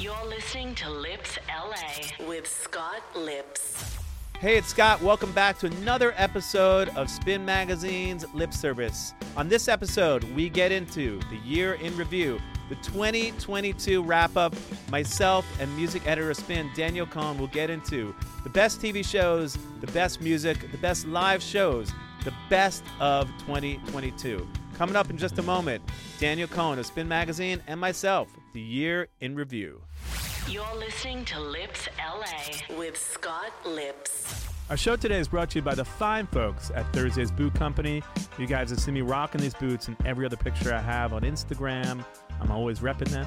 You're listening to Lipps LA with Scott Lipps. Hey, it's Scott. Welcome back to another episode of Spin Magazine's Lipps Service. On this episode, we get into the year in review, the 2022 wrap up. Myself and music editor Spin, Daniel Kohn, will get into the best TV shows, the best music, the best live shows, the best of 2022. Coming up in just a moment, Daniel Kohn of Spin Magazine and myself, the year in review. You're listening to Lipps LA with Scott Lipps. Our show today is brought to you by the fine folks at Thursday's Boot Company. You guys have seen me rocking these boots in every other picture I have on Instagram. I'm always repping them.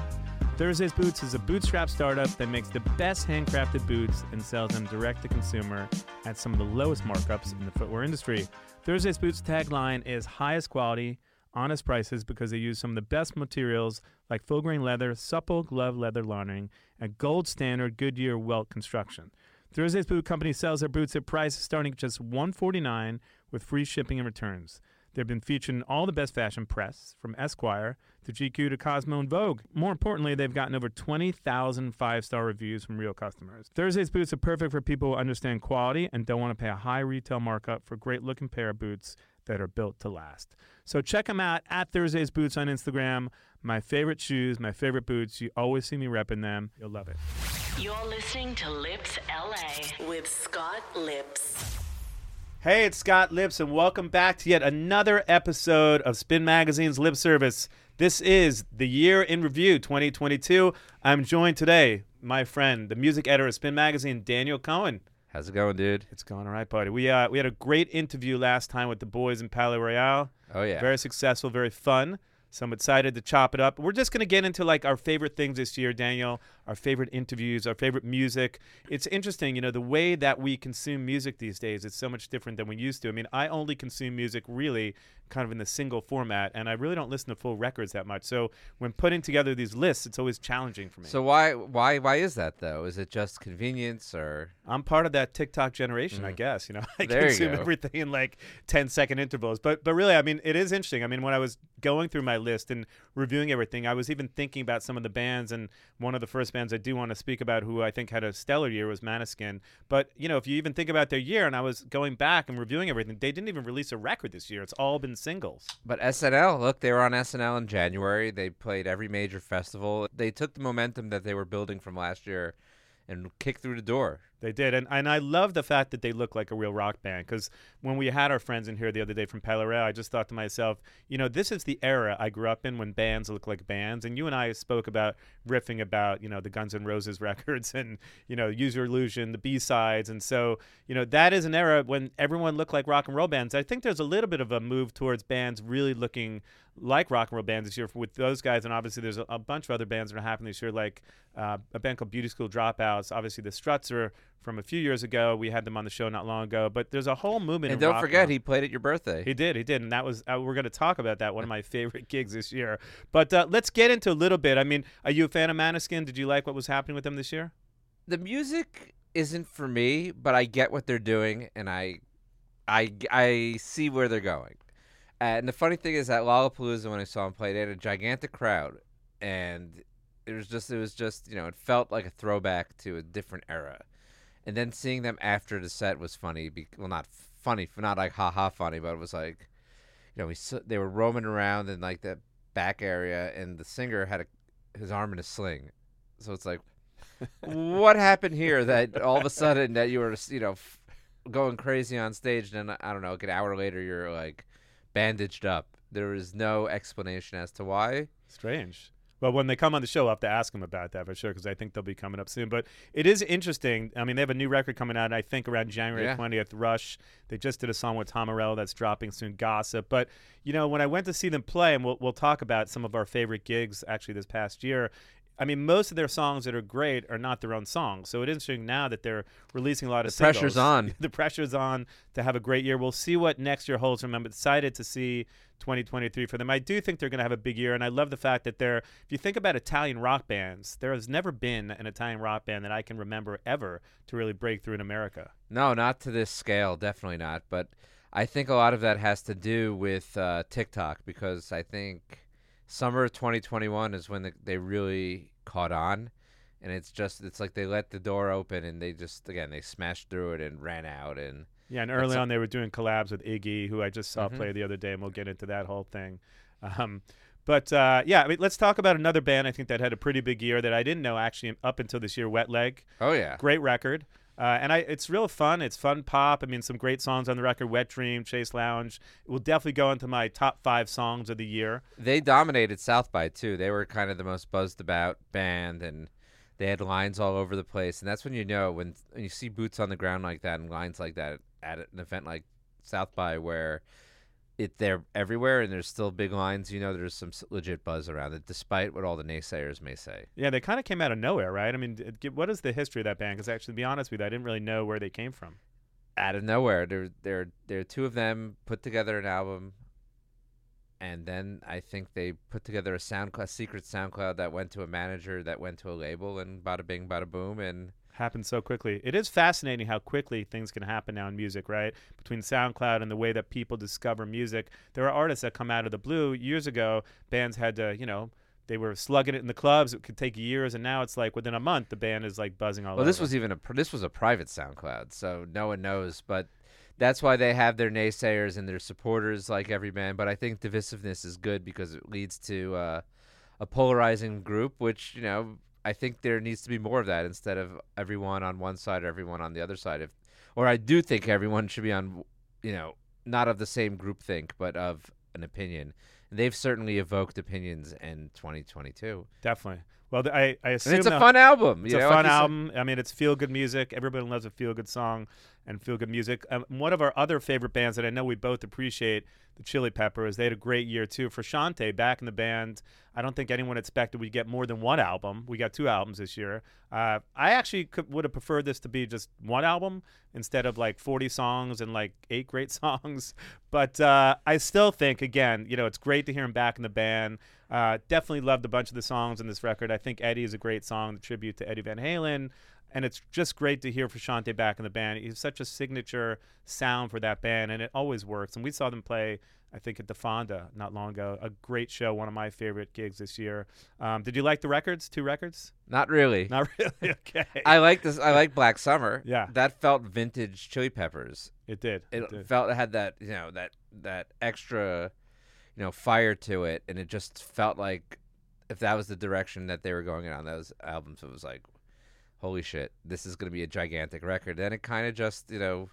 Thursday's Boots is a bootstrap startup that makes the best handcrafted boots and sells them direct to consumer at some of the lowest markups in the footwear industry. Thursday's Boots tagline is highest quality, honest prices because they use some of the best materials like full grain leather, supple glove leather lining, and gold standard Goodyear welt construction. Thursday's Boot Company sells their boots at prices starting at just 149 with free shipping and returns. They've been featured in all the best fashion press, from Esquire to GQ to Cosmo and Vogue. More importantly, they've gotten over 20,000 five star reviews from real customers. Thursday's boots are perfect for people who understand quality and don't want to pay a high retail markup for a great looking pair of boots that are built to last. So check them out at Thursday's Boots on Instagram. My favorite shoes, my favorite boots. You always see me repping them. You'll love it. You're listening to Lipps LA with Scott Lipps. Hey, it's Scott Lipps, and welcome back to yet another episode of Spin Magazine's Lipps Service. This is the year in review 2022. I'm joined today, my friend, the music editor of Spin Magazine, Daniel Cohen. How's it going, dude? It's going all right, buddy. We uh, we had a great interview last time with the boys in Palaye Royale. Oh yeah. Very successful, very fun. So I'm excited to chop it up. We're just going to get into like our favorite things this year, Daniel, our favorite interviews, our favorite music. It's interesting, you know, the way that we consume music these days is so much different than we used to. I mean, I only consume music really kind of in the single format, and I really don't listen to full records that much. So when putting together these lists, it's always challenging for me. So why why why is that though? Is it just convenience or I'm part of that TikTok generation, I guess. You know, I Mm. There consume everything in like 10 second intervals. But but really, I mean, it is interesting. I mean, when I was going through my list and reviewing everything, I was even thinking about some of the bands. And one of the first bands I do want to speak about, who I think had a stellar year, was Maneskin. But you know, if you even think about their year, and I was going back and reviewing everything, they didn't even release a record this year. It's all been singles. but SNL, look, they were on SNL in January. They played every major festival. They took the momentum that they were building from last year and kicked through the door. They did, and and I love the fact that they look like a real rock band. Because when we had our friends in here the other day from Palaye, I just thought to myself, you know, this is the era I grew up in when bands look like bands. And you and I spoke about riffing about, you know, the Guns N' Roses records and you know, Use Your Illusion, the B sides, and so you know that is an era when everyone looked like rock and roll bands. I think there's a little bit of a move towards bands really looking like rock and roll bands this year with those guys, and obviously there's a, a bunch of other bands that are happening this year, like uh, a band called Beauty School Dropouts. Obviously, the Struts are from a few years ago. We had them on the show not long ago, but there's a whole movement. And don't forget, he played at your birthday. He did, he did, and that was uh, we're going to talk about that. One of my favorite gigs this year. But uh, let's get into a little bit. I mean, are you a fan of Maneskin? Did you like what was happening with them this year? the music isn't for me, but I get what they're doing, and I, I, I see where they're going. And the funny thing is that Lollapalooza, when I saw them play, they had a gigantic crowd, and it was just, it was just, you know, it felt like a throwback to a different era. And then seeing them after the set was funny. Be- well, not funny, not like ha ha funny, but it was like, you know, we they were roaming around in like the back area, and the singer had a, his arm in a sling. So it's like, what happened here that all of a sudden that you were you know f- going crazy on stage and then I don't know like an hour later you're like bandaged up there is no explanation as to why Strange. Well, when they come on the show, I'll have to ask them about that for sure because I think they'll be coming up soon. But it is interesting. I mean, they have a new record coming out, I think, around January Yeah. 20th, Rush. They just did a song with Tom Morello that's dropping soon, Gossip. But, you know, when I went to see them play, and we'll, we'll talk about some of our favorite gigs actually this past year, I mean, most of their songs that are great are not their own songs. So it is interesting now that they're releasing a lot of The pressure's on. the pressure's on to have a great year. We'll see what next year holds them. Excited to see 2023 for them. I do think they're going to have a big year, and I love the fact that they're. If you think about Italian rock bands, there has never been an Italian rock band that I can remember ever to really break through in America. No, not to this scale, definitely not. But I think a lot of that has to do with uh, TikTok because I think summer of 2021 is when the, they really caught on, and it's just it's like they let the door open and they just again they smashed through it and ran out and Yeah, and early on they were doing collabs with Iggy, who I just saw Mhm. play the other day, and we'll get into that whole thing. Um, but uh, yeah, I mean, let's talk about another band I think that had a pretty big year that I didn't know actually up until this year. Wet Leg, oh yeah, great record, uh, and I it's real fun. It's fun pop. I mean, some great songs on the record. Wet Dream, Chaise Longue. It will definitely go into my top five songs of the year. they dominated South by too. They were kind of the most buzzed about band and. They had lines all over the place, and that's when you know when, when you see boots on the ground like that and lines like that at an event like South by, where it they're everywhere and there's still big lines. You know, there's some legit buzz around it, despite what all the naysayers may say. Yeah, they kind of came out of nowhere, right? I mean, what is the history of that band? Because actually, to be honest with you, I didn't really know where they came from. Out of nowhere, there, there, there. Two of them put together an album, and then I think they put together a SoundCloud, secret SoundCloud that went to a manager, that went to a label, and bada bing, bada boom, and happened so quickly. It is fascinating how quickly things can happen now in music, right? Between SoundCloud and the way that people discover music. There are artists that come out of the blue. Years ago, bands had to, you know, they were slugging it in the clubs. It could take years, and now it's like within a month, the band is like buzzing all Well, over. Well, this was even a pr- this was a private SoundCloud, so no one knows. But that's why they have their naysayers and their supporters, like every band. But I think divisiveness is good because it leads to uh, a polarizing group, which you know I think there needs to be more of that instead of everyone on one side or everyone on the other side. If, or I do think everyone should be on, you know, not of the same group think, but of an opinion. And they've certainly evoked opinions in 2022, definitely. Well, I, I assume and it's a fun album. It's a know, fun like album. I mean, it's feel good music. Everybody loves a feel good song and feel good music. Um, one of our other favorite bands that I know we both appreciate, the Chili Peppers, they had a great year too. Frusciante, back in the band, I don't think anyone expected we'd get more than one album. We got two albums this year. Uh, I actually could, would have preferred this to be just one album instead of like 40 songs and like eight great songs. But uh, I still think, again, you know, it's great to hear him back in the band. Uh, definitely loved a bunch of the songs in this record. I think Eddie is a great song, the tribute to Eddie Van Halen. And it's just great to hear Frusciante back in the band. He's such a signature sound for that band, and it always works. And we saw them play, I think, at the Fonda not long ago. A great show, one of my favorite gigs this year. Um, did you like the records? Two records? Not really. Not really. Okay. I like this. I like Black Summer. Yeah. that felt vintage Chili Peppers. it did. It It did. felt it had that you know that that extra, you know, fire to it, and it just felt like if that was the direction that they were going in on those albums, it was like, holy shit, this is going to be a gigantic record. Then it kind of just you know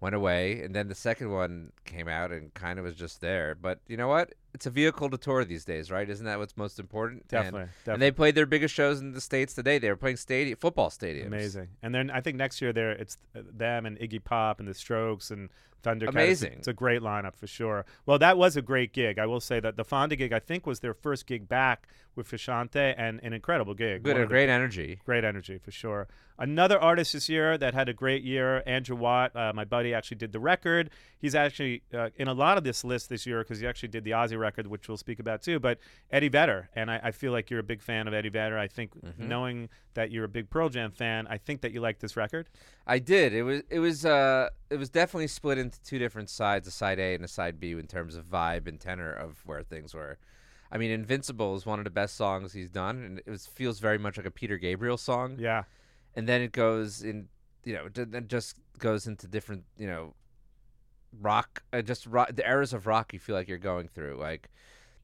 went away, and then the second one came out and kind of was just there. But you know what? It's a vehicle to tour these days, right? Isn't that what's most important? And- Definitely. And, they played their biggest shows in the states today. They were playing stadium football stadiums. Amazing. And then I think next year there it's uh, them and Iggy Pop and the Strokes and Thundercat. It's a- Amazing. It's a, great lineup for sure. Well, that was a great gig. I will say that the Fonda gig I think was their first gig back with Frusciante and an incredible gig. Good, a of the- great energy. Great energy for sure. Another artist this year that had a great year, Andrew Watt. Uh, my buddy actually did the record. He's actually uh, in a lot of this list this year because he actually did the Aussie record, which we'll speak about too. But Eddie Vedder, and I, I feel like you're a big fan of Eddie Vedder. I think Mm-hmm. knowing that you're a big Pearl Jam fan, I think that you like this record. I did. It was it was uh it was definitely split into two different sides, a side A and a side B in terms of vibe and tenor of where things were. I mean, Invincible is one of the best songs he's done, and it was, feels very much like a Peter Gabriel song. Yeah. And then it goes in, you know, then just goes into different, you know, rock, uh, just rock, the eras of rock you feel like you're going through. Like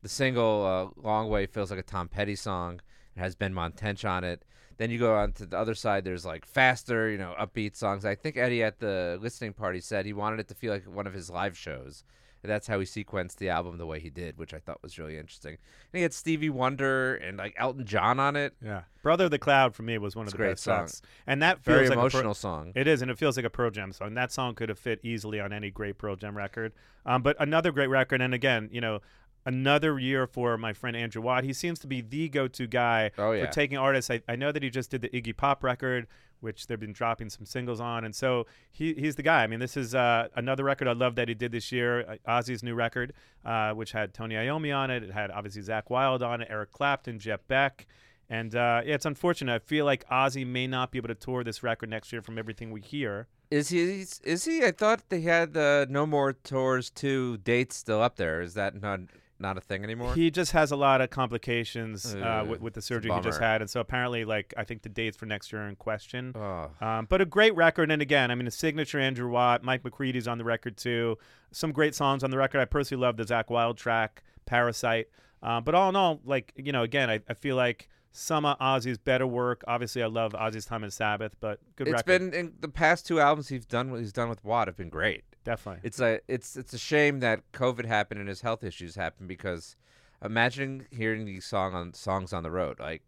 the single uh, "Long Way" feels like a Tom Petty song. It has Benmont Tench on it. Then you go on to the other side. There's like faster, you know, upbeat songs. I think Eddie at the listening party said he wanted it to feel like one of his live shows. And that's how he sequenced the album the way he did, which I thought was really interesting. And he had Stevie Wonder and like Elton John on it. Yeah. Brother of the Cloud for me was one of a the great best song. songs. And that feels Very like a Pearl- emotional song. It is, and it feels like a Pearl Jam song. That song could have fit easily on any great Pearl Jam record. Um, but another great record, and again, you know, another year for my friend Andrew Watt. He seems to be the go-to guy Oh, yeah. for taking artists. I, I know that he just did the Iggy Pop record, which they've been dropping some singles on, and so he, he's the guy. I mean, this is uh, another record I love that he did this year, uh, Ozzy's new record, uh, which had Tony Iommi on it. It had obviously Zakk Wylde on it, Eric Clapton, Jeff Beck. And uh, yeah, it's unfortunate. I feel like Ozzy may not be able to tour this record next year from everything we hear. Is he? Is he? I thought they had the No More Tours two dates still up there. Is that not not a thing anymore? He just has a lot of complications uh, with, with the surgery he just had, and so apparently, like I think the dates for next year are in question. oh. Um, but a great record, and again, I mean, a signature Andrew Watt, Mike McCready's on the record too. Some great songs on the record. I personally love the Zakk Wylde track, Parasite. Uh, but all in all, like you know, again, I, I feel like some of Ozzy's better work. Obviously, I love Ozzy's Time in Sabbath, but good It's record, been in the past two albums he's done. What he's done with Watt have been great. Definitely. It's a it's it's a shame that COVID happened and his health issues happened because imagine hearing these song on songs on the road like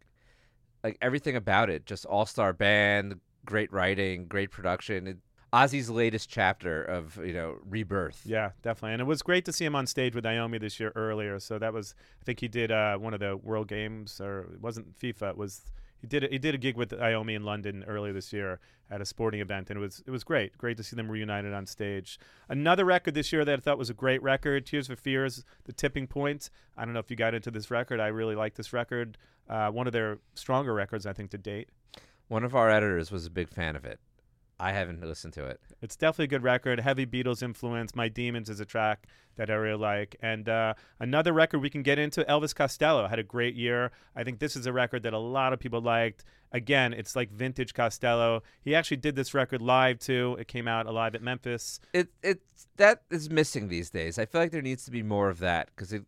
like everything about it just all star band great writing great production it, Ozzy's latest chapter of you know rebirth Yeah, definitely. And it was great to see him on stage with Iommi this year earlier. So that was, I think he did uh, one of the World Games, or it wasn't FIFA. It was he did a, he did a gig with Iommi in London earlier this year at a sporting event, and it was it was great. Great to see them reunited on stage. Another record this year that I thought was a great record, Tears for Fears, The Tipping Point. I don't know if you got into this record. I really like this record. Uh, one of their stronger records, I think, to date. one of our editors was a big fan of it I haven't listened to it It's definitely a good record. Heavy Beatles influence. My Demons is a track that I really like. And uh, another record we can get into Elvis Costello had a great year. I think this is a record that a lot of people liked. Again, it's like vintage Costello. He actually did this record live too. It came out live at Memphis. it it's that is missing these days. I feel like there needs to be more of that because it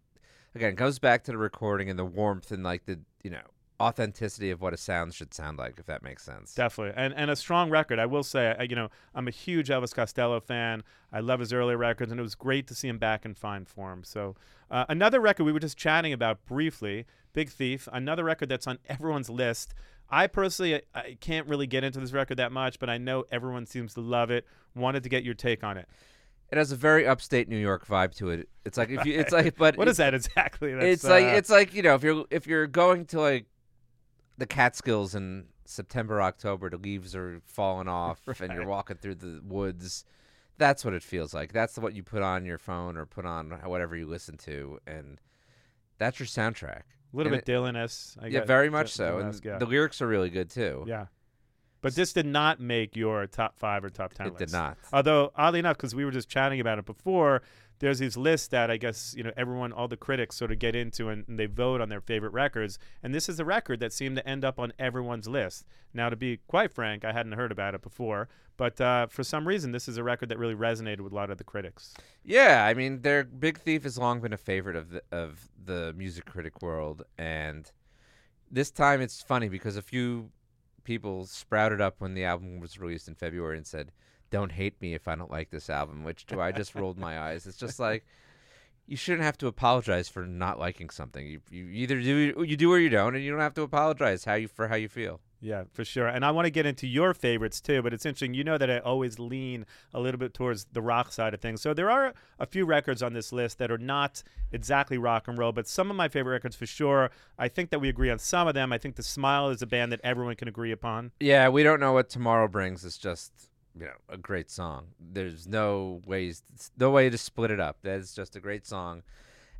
again it goes back to the recording and the warmth and like the you know authenticity of what a sound should sound like if that makes sense. Definitely, and and a strong record. I will say, I, you know, I'm a huge Elvis Costello fan. I love his earlier records, and it was great to see him back in fine form. So, uh, another record we were just chatting about briefly, Big Thief. Another record that's on everyone's list. I personally, I, I can't really get into this record that much, but I know everyone seems to love it. Wanted to get your take on it. It has a very upstate New York vibe to it. It's like if you it's like but What is that exactly? That's, it's like uh, it's like you know if you're if you're going to like the Catskills in September October the leaves are falling off and you're walking through the woods that's what it feels like that's what you put on your phone or put on whatever you listen to and that's your soundtrack a little and bit Dylan-esque. I yeah very uh, much so and yeah. the lyrics are really good too yeah. But this did not make your top five or top ten it did not Although oddly enough, because we were just chatting about it before, there's these lists that I guess you know everyone, all the critics sort of get into and, and they vote on their favorite records. And this is a record that seemed to end up on everyone's list. Now, to be quite frank, I hadn't heard about it before, but uh, for some reason, this is a record that really resonated with a lot of the critics. Yeah, I mean, their Big Thief has long been a favorite of the of the music critic world, and this time it's funny because a few people sprouted up when the album was released in February and said, "Don't hate me if I don't like this album," which to I just rolled my eyes. It's just like you shouldn't have to apologize for not liking something. You you either do you do or you don't, and you don't have to apologize how you for how you feel. Yeah, for sure. And I want to get into your favorites too, but it's interesting. You know that I always lean a little bit towards the rock side of things. So there are a few records on this list that are not exactly rock and roll, but some of my favorite records for sure. I think that we agree on some of them. I think The Smile is a band that everyone can agree upon. Yeah, we don't know what tomorrow brings. It's just you know a great song. There's no ways, no way to split it up. That's just a great song.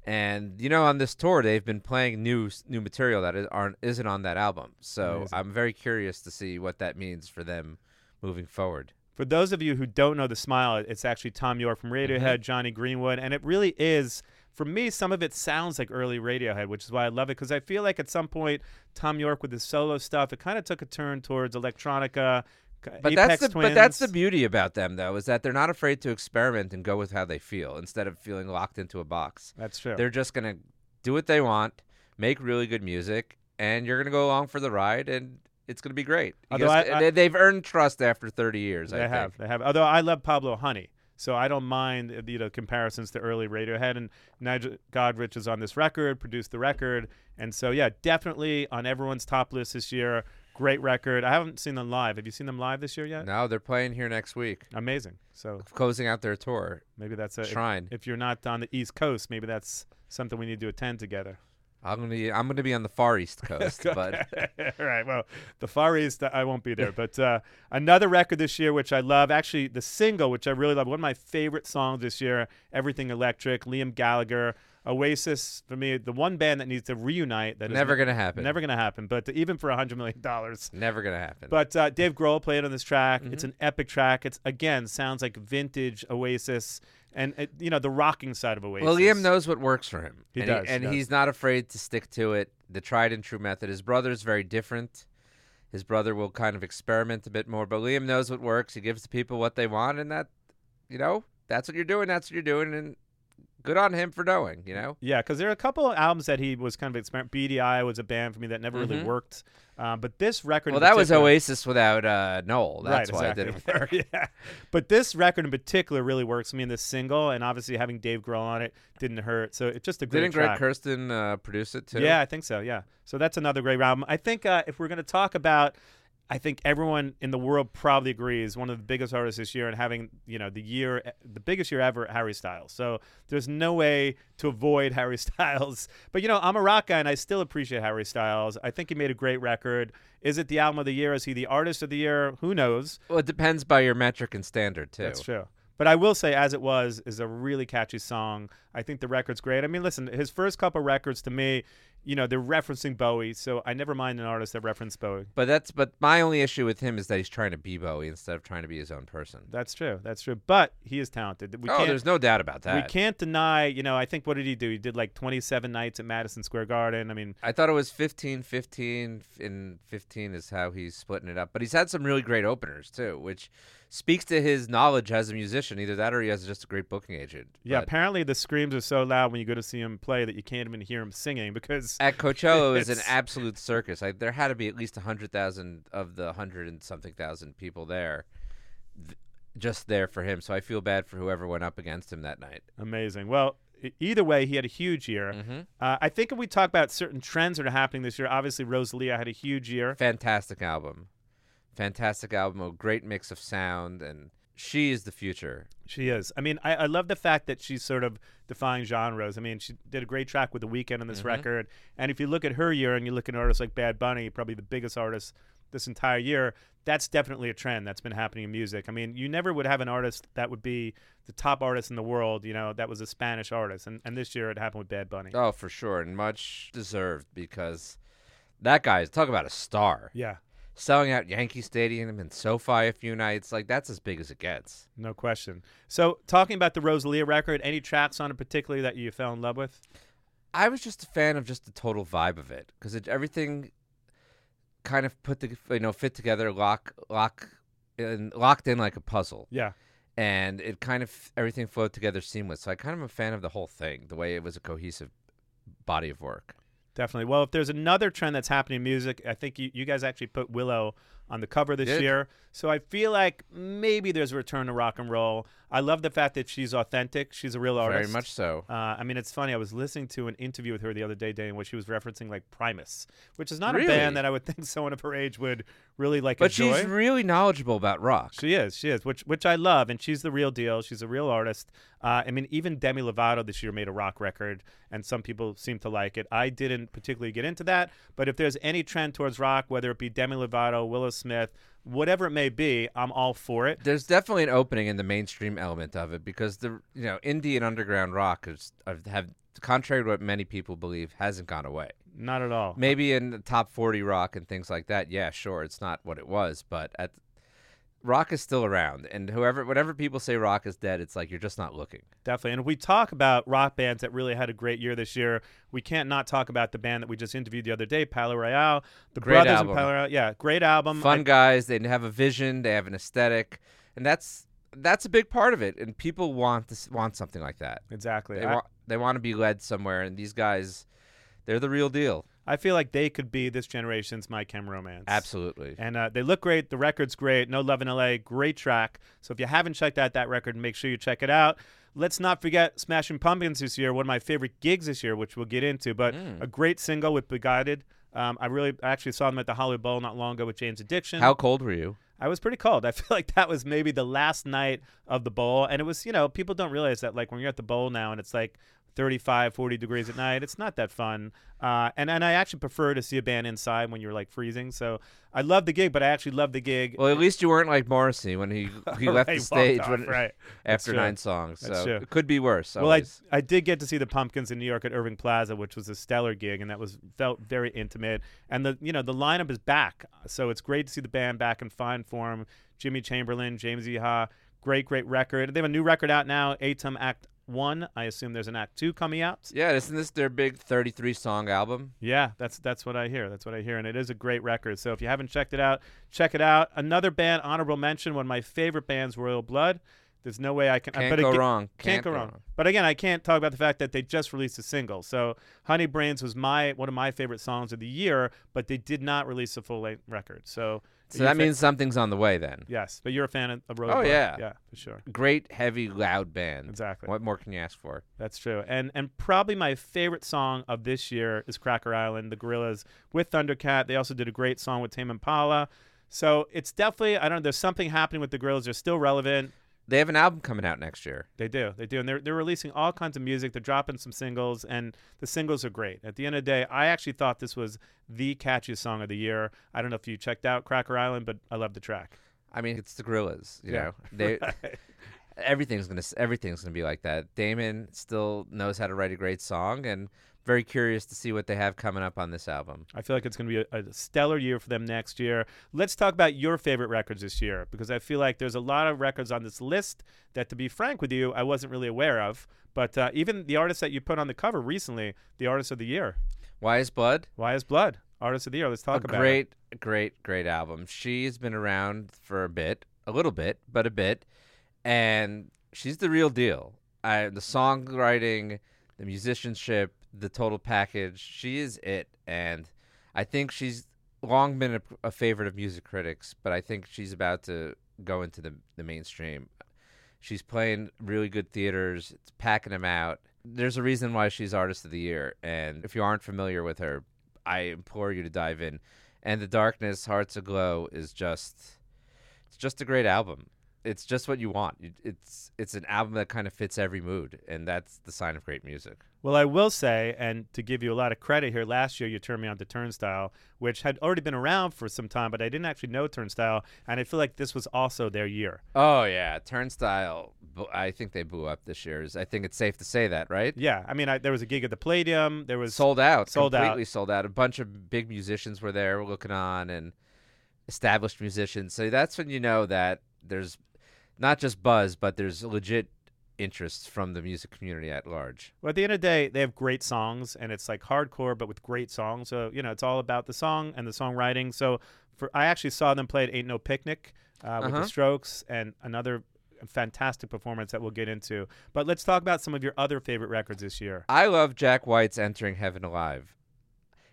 And you know, on this tour, they've been playing new new material that is, aren't isn't on that album. So Amazing. I'm very curious to see what that means for them moving forward. For those of you who don't know The Smile, it's actually Thom Yorke from Radiohead, mm-hmm. Jonny Greenwood, and it really is. For me, some of it sounds like early Radiohead, which is why I love it because I feel like at some point Thom Yorke with his solo stuff, it kind of took a turn towards electronica. But Apex that's the but that's the beauty about them though is that they're not afraid to experiment and go with how they feel instead of feeling locked into a box. That's true. They're just gonna do what they want, make really good music, and you're gonna go along for the ride, and it's gonna be great. Although I- I- they- they've earned trust after 30 years. They I have, think. they have. Although I love Pablo Honey, so I don't mind uh, you know comparisons to early Radiohead. And Nigel Godrich is on this record, produced the record, and so yeah, definitely on everyone's top list this year. Great record. I haven't seen them live. Have you seen them live this year yet? No, they're playing here next week, Amazing. So closing out their tour. maybe that's a if- Shrine. If, you're not on the East Coast, maybe that's something we need to attend together. I'm gonna be I'm gonna be on the far east coast, but All right. Well, the Far East, I won't be there. But uh, another record this year, which I love, actually, the single, which I really love, one of my favorite songs this year, Everything Electric, Liam Gallagher, Oasis, for me, the one band that needs to reunite. That is never ne- gonna happen. Never going to happen. But even for a $100 million. never gonna happen. But uh, Dave Grohl played on this track. It's Mm-hmm. an epic track. It's, again, sounds like vintage Oasis and, it, you know, the rocking side of Oasis. Well, Liam knows what works for him. He and does, he and does. he's not afraid to stick to it. The tried and true method. His brother is very different. His brother will kind of experiment a bit more, but Liam knows what works. He gives the people what they want, and that, you know, that's what you're doing. That's what you're doing, and good on him for knowing. You know, Yeah, because there are a couple of albums that he was kind of experiment. Eye was a band for me that never really Mhm. worked. Um, but this record, well, that was Oasis without uh, Noel. That's right, why exactly. it didn't work. yeah, but this record in particular really works for me in this single, and obviously having Dave Grohl on it didn't hurt. So it's just a great Didn't track. Greg Kurstin uh, produce it too? Yeah, I think so. Yeah. So that's another great album. I think uh, if we're going to talk about, I think everyone in the world probably agrees one of the biggest artists this year and having you know the year, the biggest year ever, Harry Styles. So there's no way to avoid Harry Styles. But you know, I'm a rock guy and I still appreciate Harry Styles. I think he made a great record. Is it the album of the year? Is he the artist of the year? Who knows? Well, it depends by your metric and standard too. That's true. But I will say, as it was, is a really catchy song. I think the record's great. I mean, listen, his first couple records to me, you know, they're referencing Bowie, so I never mind an artist that reference Bowie. But that's but my only issue with him is that he's trying to be Bowie instead of trying to be his own person. That's true. That's true. But he is talented. We oh, there's no doubt about that. we can't deny. You know, I think what did he do? He did like 27 nights at Madison Square Garden. I mean, I thought it was 15 15 and 15 is how he's splitting it up. But he's had some really great openers too, which speaks to his knowledge as a musician. Either that or he has just a great booking agent. yeah. But Apparently, the screams are so loud when you go to see him play that you can't even hear him singing because at Coachella it was an absolute circus. I, there had to be at least 100,000 of the 100 and something thousand people there th- just there for him. So I feel bad for whoever went up against him that night. Amazing. Well, either way, he had a huge year. Mm-hmm. Uh, I think if we talk about certain trends that are happening this year, obviously Rosalia had a huge year. Fantastic album. Fantastic album, a great mix of sound and she is the future. She is. I mean, I, I love the fact that she's sort of defying genres. I mean, she did a great track with The Weeknd on this Mm-hmm. record. And if you look at her year and you look at artists like Bad Bunny, probably the biggest artist this entire year, that's definitely a trend that's been happening in music. I mean, you never would have an artist that would be the top artist in the world, you know, that was a Spanish artist. And, and this year it happened with Bad Bunny. Oh, for sure, and much deserved because that guy is talk about a star. Yeah, Selling out Yankee Stadium and SoFi a few nights, like that's as big as it gets. no question. So, talking about the Rosalia record, any tracks on it particularly that you fell in love with? I was just a fan of just the total vibe of it because it, everything kind of put the you know fit together, lock lock and locked in like a puzzle, Yeah. and it kind of everything flowed together seamless. So I kind of am a fan of the whole thing, the way it was a cohesive body of work. Definitely. Well, if there's another trend that's happening in music, I think you, you guys actually put Willow on the cover this Did. year. So I feel like maybe there's a return to rock and roll. I love the fact that she's authentic. She's a real artist. Very much so. Uh, I mean, it's funny. I was listening to an interview with her the other day, in which she was referencing like Primus, which is not a band that I would think someone of her age would really like But enjoy. she's really knowledgeable about rock. She is, she is, which which I love, and she's the real deal. She's a real artist. Uh, I mean, even Demi Lovato this year made a rock record, and some people seem to like it. I didn't particularly get into that, but if there's any trend towards rock, whether it be Demi Lovato, Willow Smith, whatever it may be, I'm all for it. There's definitely an opening in the mainstream element of it because the you know indie and underground rock is have, have contrary to what many people believe hasn't gone away. Not at all. Maybe in the top 40 rock and things like that, yeah, sure, it's not what it was, but at rock is still around and whoever whenever people say rock is dead, it's like you're just not looking. Definitely. And we talk about rock bands that really had a great year this year, we can't not talk about the band that we just interviewed the other day, Palaye Royale. The Great brothers album. in Palaye Royale. Yeah, great album. Fun I- guys, they have a vision, they have an aesthetic, and that's that's a big part of it and people want to s- want something like that. exactly. They I- want they want to be led somewhere and these guys they're the real deal. I feel like they could be this generation's My Chem Romance. Absolutely. And uh, they look great. The record's great. No Love in LA, great track. So if you haven't checked out that record, make sure you check it out. Let's not forget Smashing Pumpkins this year, one of my favorite gigs this year, which we'll get into, but Mm. a great single with Beguiled. Um, I really I actually saw them at the Hollywood Bowl not long ago with Jane's Addiction. How cold were you? I was pretty cold. I feel like that was maybe the last night of the bowl. And it was, you know, people don't realize that, like, when you're at the bowl now and it's like 35, 40 degrees at night, it's not that fun. Uh, and, and I actually prefer to see a band inside when you're, like, freezing. So I love the gig, but I actually love the gig. Well, at least you weren't like Morrissey when he he left Right, the stage walked when, right. After nine songs. So it could be worse. Well, I. I did get to see the Pumpkins in New York at Irving Plaza, which was a stellar gig, and that was felt very intimate. And the you know the lineup is back, so it's great to see the band back in fine form. Jimmy Chamberlin, James Iha, great great record. They have a new record out now, ATUM Act One. I assume there's an Act Two coming out. yeah, isn't this their big 33 song album? Yeah, that's that's what I hear. That's what I hear, and it is a great record. So if you haven't checked it out, check it out. Another band, honorable mention, one of my favorite bands, Royal Blood. There's no way I can. Can't but go aga- wrong. Can't, go wrong. But again, I can't talk about the fact that they just released a single. So Honey Brains was my one of my favorite songs of the year, but they did not release a full length record. So So that means something's on the way then. yes, but you're a fan of, of Royal Oh, Blood. yeah. yeah, for sure. Great, heavy, loud band. Exactly. What more can you ask for? That's true. And and probably my favorite song of this year is Cracker Island, the Gorillaz with Thundercat. They also did a great song with Tame Impala. So it's definitely I don't know. There's something happening with the Gorillaz. They're still relevant. They have an album coming out next year. They do. They do. And they're, they're releasing all kinds of music. They're dropping some singles, and the singles are great. At the end of the day, I actually thought this was the catchiest song of the year. I don't know if you checked out Cracker Island, but I love the track. I mean, it's the Gorillaz. You Yeah. know, they everything's gonna everything's gonna be like that. Damon still knows how to write a great song, and very curious to see what they have coming up on this album. I feel like it's going to be a, a stellar year for them next year. Let's talk about your favorite records this year because I feel like there's a lot of records on this list that, to be frank with you, I wasn't really aware of. But uh, even the artist that you put on the cover recently, the artist of the year, Weyes Blood? Weyes Blood? Artist of the year. Let's talk a about it. great, great, great album. She's been around for a bit, a little bit, but a bit, and she's the real deal. I, the songwriting, the musicianship, the total package. She is it, and I think she's long been a, a favorite of music critics. But I think she's about to go into the the mainstream. She's playing really good theaters. It's packing them out. There's a reason why she's artist of the year, and if you aren't familiar with her, I implore you to dive in. And the darkness, hearts aglow, is just it's just a great album. It's just what you want. It's it's an album that kind of fits every mood, and that's the sign of great music. Well, I will say, and to give you a lot of credit here, last year you turned me on to Turnstile, which had already been around for some time, but I didn't actually know Turnstile, and I feel like this was also their year. Oh yeah, Turnstile. I think they blew up this year. I think it's safe to say that, right? Yeah, I mean, I, there was a gig at the Palladium. There was sold out, Sold out. completely sold out. A bunch of big musicians were there looking on, and established musicians. So that's when you know that there's not just buzz, but there's legit interest from the music community at large. Well, at the end of the day, they have great songs, and it's like hardcore, but with great songs. So you know, it's all about the song and the songwriting. So for I actually saw them play at Ain't No Picnic uh, with Uh-huh. the Strokes, and another fantastic performance that we'll get into. But let's talk about some of your other favorite records this year. I love Jack White's "Entering Heaven Alive."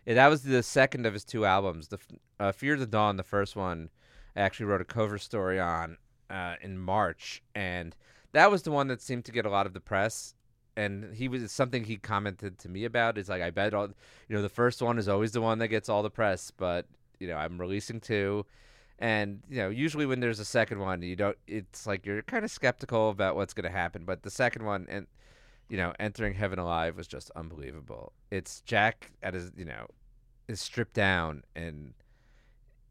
Yeah, that was the second of his two albums. The uh, "Fear the Dawn," the first one, I actually wrote a cover story on uh, in March, and that was the one that seemed to get a lot of the press. And he was something he commented to me about. Is like, I bet all you know, the first one is always the one that gets all the press, but you know, I'm releasing two. And you know, usually when there's a second one, you don't. It's like you're kind of skeptical about what's going to happen. But the second one, and you know, entering Heaven Alive was just unbelievable. It's Jack at his, you know, is stripped down and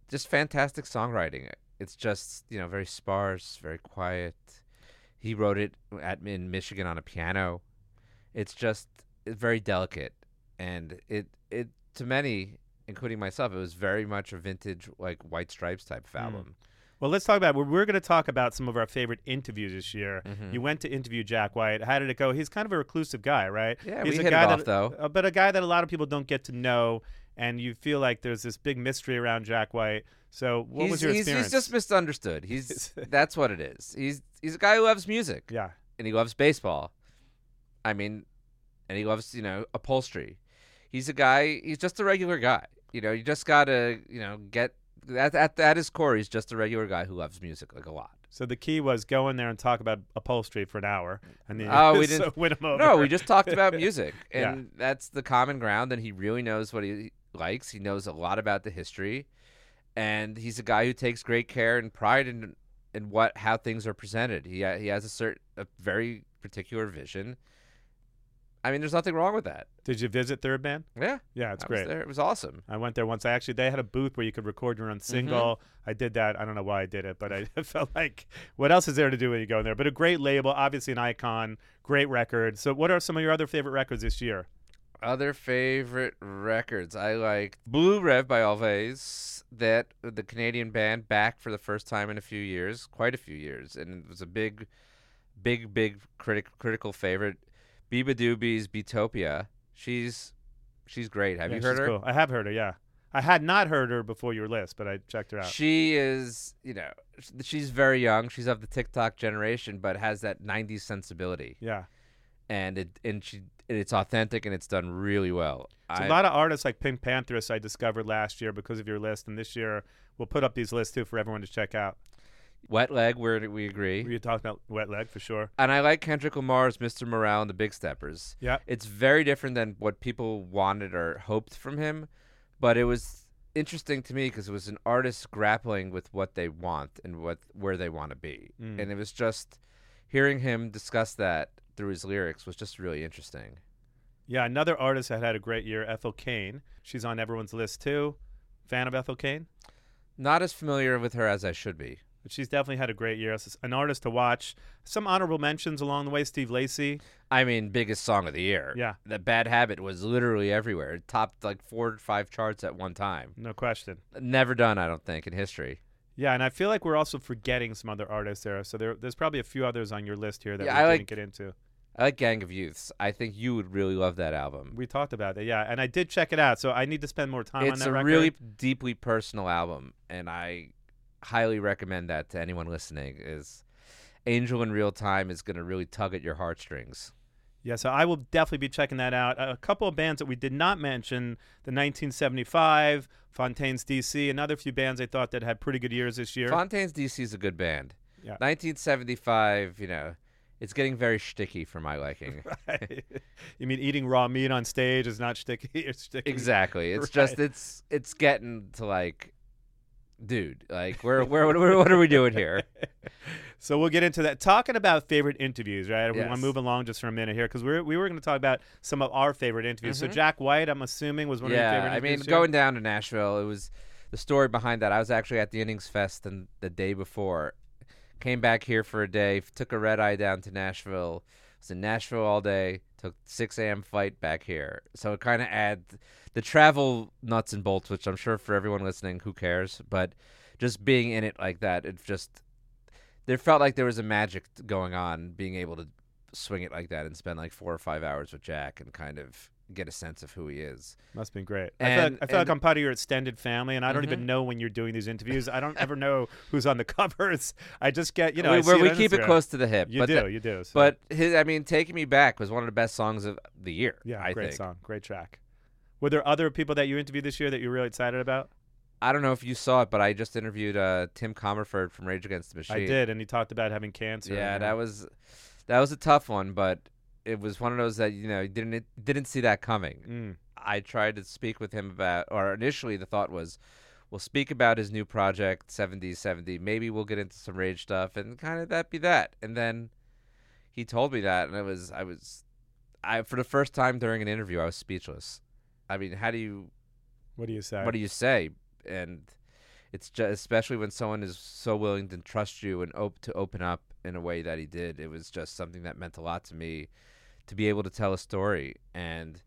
just fantastic songwriting. It's just you know very sparse, very quiet. He wrote it at in Michigan on a piano. It's just it's very delicate, and it it to many, including myself, it was very much a vintage like White Stripes type of album. Well, let's talk about. We're, we're going to talk about some of our favorite interviews this year. Mhm. You went to interview Jack White. How did it go? He's kind of a reclusive guy, right? Yeah, He's we a hit it guy off, that, though. uh, but a guy that a lot of people don't get to know, and you feel like there's this big mystery around Jack White. So, what he's, was your he's, experience? he's just misunderstood. He's that's what it is. He's he's a guy who loves music. yeah. and he loves baseball. I mean, and he loves you know upholstery. He's a guy. He's just a regular guy. You know, you just gotta you know get at at, at his core. He's just a regular guy who loves music like a lot. So the key was go in there and talk about upholstery for an hour, and then Oh, we didn't- win him over. No, we just talked about music, Yeah. and that's the common ground. And he really knows what he likes. He knows a lot about the history, and he's a guy who takes great care and pride in in what how things are presented. He he has a certain a very particular vision. I mean, there's nothing wrong with that. Did you visit Third Man? Yeah, Yeah, it's I was great. there. It was awesome. I went there once. I actually they had a booth where you could record your own Mm-hmm. single. I did that. I don't know why I did it, but I felt like what else is there to do when you go in there? But a great label, obviously an icon, great record. So what are some of your other favorite records this year? Other favorite records. I like Blue Rev by Alvvays. That the Canadian band back for the first time in a few years, quite a few years, and it was a big, big, big critic critical favorite. Beabadoobee's Beatopia. She's she's great. Have Yeah, you heard she's her? cool. I have heard her. Yeah, I had not heard her before your list, but I checked her out. She is, you know, she's very young. She's of the TikTok generation, but has that '90s sensibility, yeah, and it and she it's authentic and it's done really well. It's I- a lot of artists like PinkPantheress I discovered last year because of your list, and this year we'll put up these lists too for everyone to check out. Wet Leg, where we agree. We talked about Wet Leg for sure. and I like Kendrick Lamar's Mr. Morale and the Big Steppers. Yeah, It's very different than what people wanted or hoped from him, but it was interesting to me because it was an artist grappling with what they want and what where they want to be, Mm. and it was just hearing him discuss that through his lyrics was just really interesting. yeah. Another artist that had a great year, Ethel Cain. She's on everyone's list too. Fan of Ethel Cain? Not as familiar with her as I should be. But she's definitely had a great year. An artist to watch. Some honorable mentions along the way. Steve Lacy. I mean, biggest song of the year. Yeah. The Bad Habit was literally everywhere. It topped like four or five charts at one time. No question. Never done, I don't think, in history. Yeah, and I feel like we're also forgetting some other artists there. So there, there's probably a few others on your list here that Yeah, we I didn't like- get into. I like Gang of Youths. I think you would really love that album. We talked about that, yeah. And I did check it out, so I need to spend more time on It's that a record. really deeply personal album, and I highly recommend that to anyone listening. Is Angel in Real Time is going to really tug at your heartstrings. Yeah, so I will definitely be checking that out. A couple of bands that we did not mention: the 1975, Fontaines DC, another few bands I thought that had pretty good years this year. Fontaines DC is a good band. Yeah. 1975, you know, it's getting very shticky for my liking. you mean eating raw meat on stage is not sticky? It's sticky. exactly. It's Right. just it's it's getting to like, dude, like where where what, what are we doing here? So we'll get into that. Talking about favorite interviews, right? We want to move along just for a minute here because we we were going to talk about some of our favorite interviews. So Jack White, I'm assuming, was one of your Mm-hmm. yeah, favorite I mean, going down to Nashville, it was the story behind that. I was actually at the Innings Fest and the day before, came back here for a day, took a red eye down to Nashville. Was in Nashville all day. Took 6 a.m. flight back here, so it kind of add the travel nuts and bolts, which I'm sure for everyone listening, who cares? But just being in it like that, it just there felt like there was a magic going on, being able to swing it like that and spend like four or five hours with Jack and kind of get a sense of who he is. Must have been great. I feel, like, I feel like and- I'm part of your extended family, and I don't Mhm. even know when you're doing these interviews. I don't ever know who's on the covers. I just get, you know, we, see we keep it close to the hip. You but do, the- you do. so- but his, I mean, "Taking Me Back" was one of the best songs of the year. yeah, I great think. song, great track. Were there other people that you interviewed this year that you're really excited about? I don't know if you saw it, but I just interviewed uh, Tim Commerford from Rage Against the Machine. I did, and he talked about having cancer. Yeah, that was that was a tough one, but it was one of those that you know you didn't didn't see that coming. Mm. I tried to speak with him about, or initially the thought was, we'll speak about his new project, 70 70. Maybe we'll get into some rage stuff, and kind of that be that. And then he told me that, and it was, I was, I for the first time during an interview, I was speechless. I mean, how do you, What do you say? what do you say? And it's just, especially when someone is so willing to trust you and op- to open up in a way that he did. It was just something that meant a lot to me to be able to tell a story and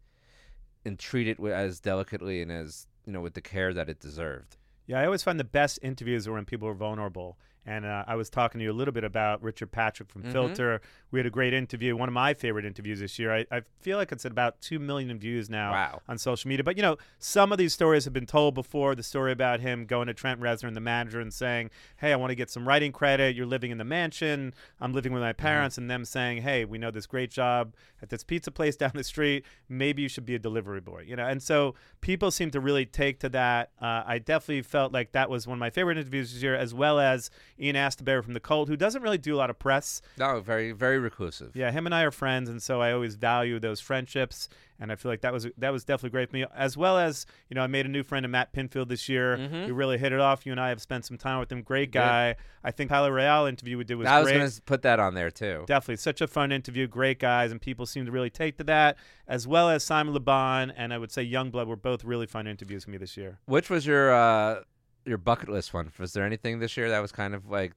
and treat it as delicately and as you know with the care that it deserved. Yeah, I always find the best interviews are when people are vulnerable. And uh, I was talking to you a little bit about Richard Patrick from Mhm. Filter. We had a great interview, one of my favorite interviews this year. I, I feel like it's at about 2 million views now Wow. on social media. But, you know, some of these stories have been told before. The story about him going to Trent Reznor and the manager and saying, hey, I want to get some writing credit. You're living in the mansion. I'm living with my parents. And them saying, hey, we know this great job at this pizza place down the street. Maybe you should be a delivery boy, you know? And so people seem to really take to that. Uh, I definitely felt like that was one of my favorite interviews this year, as well as, Ian Astbury from the Cult, who doesn't really do a lot of press. No, very very reclusive. Yeah, him and I are friends, and so I always value those friendships. And I feel like that was that was definitely great for me. As well as you know, I made a new friend in Matt Pinfield this year. Mhm. We really hit it off. You and I have spent some time with him. Great guy. I think Tyler Real interview we did was I was great. going to put that on there too. Definitely, such a fun interview. Great guys, and people seem to really take to that. As well as Simon LeBon and I would say Yungblud were both really fun interviews for me this year. Which was your uh, your bucket list one? Was there anything this year that was kind of like,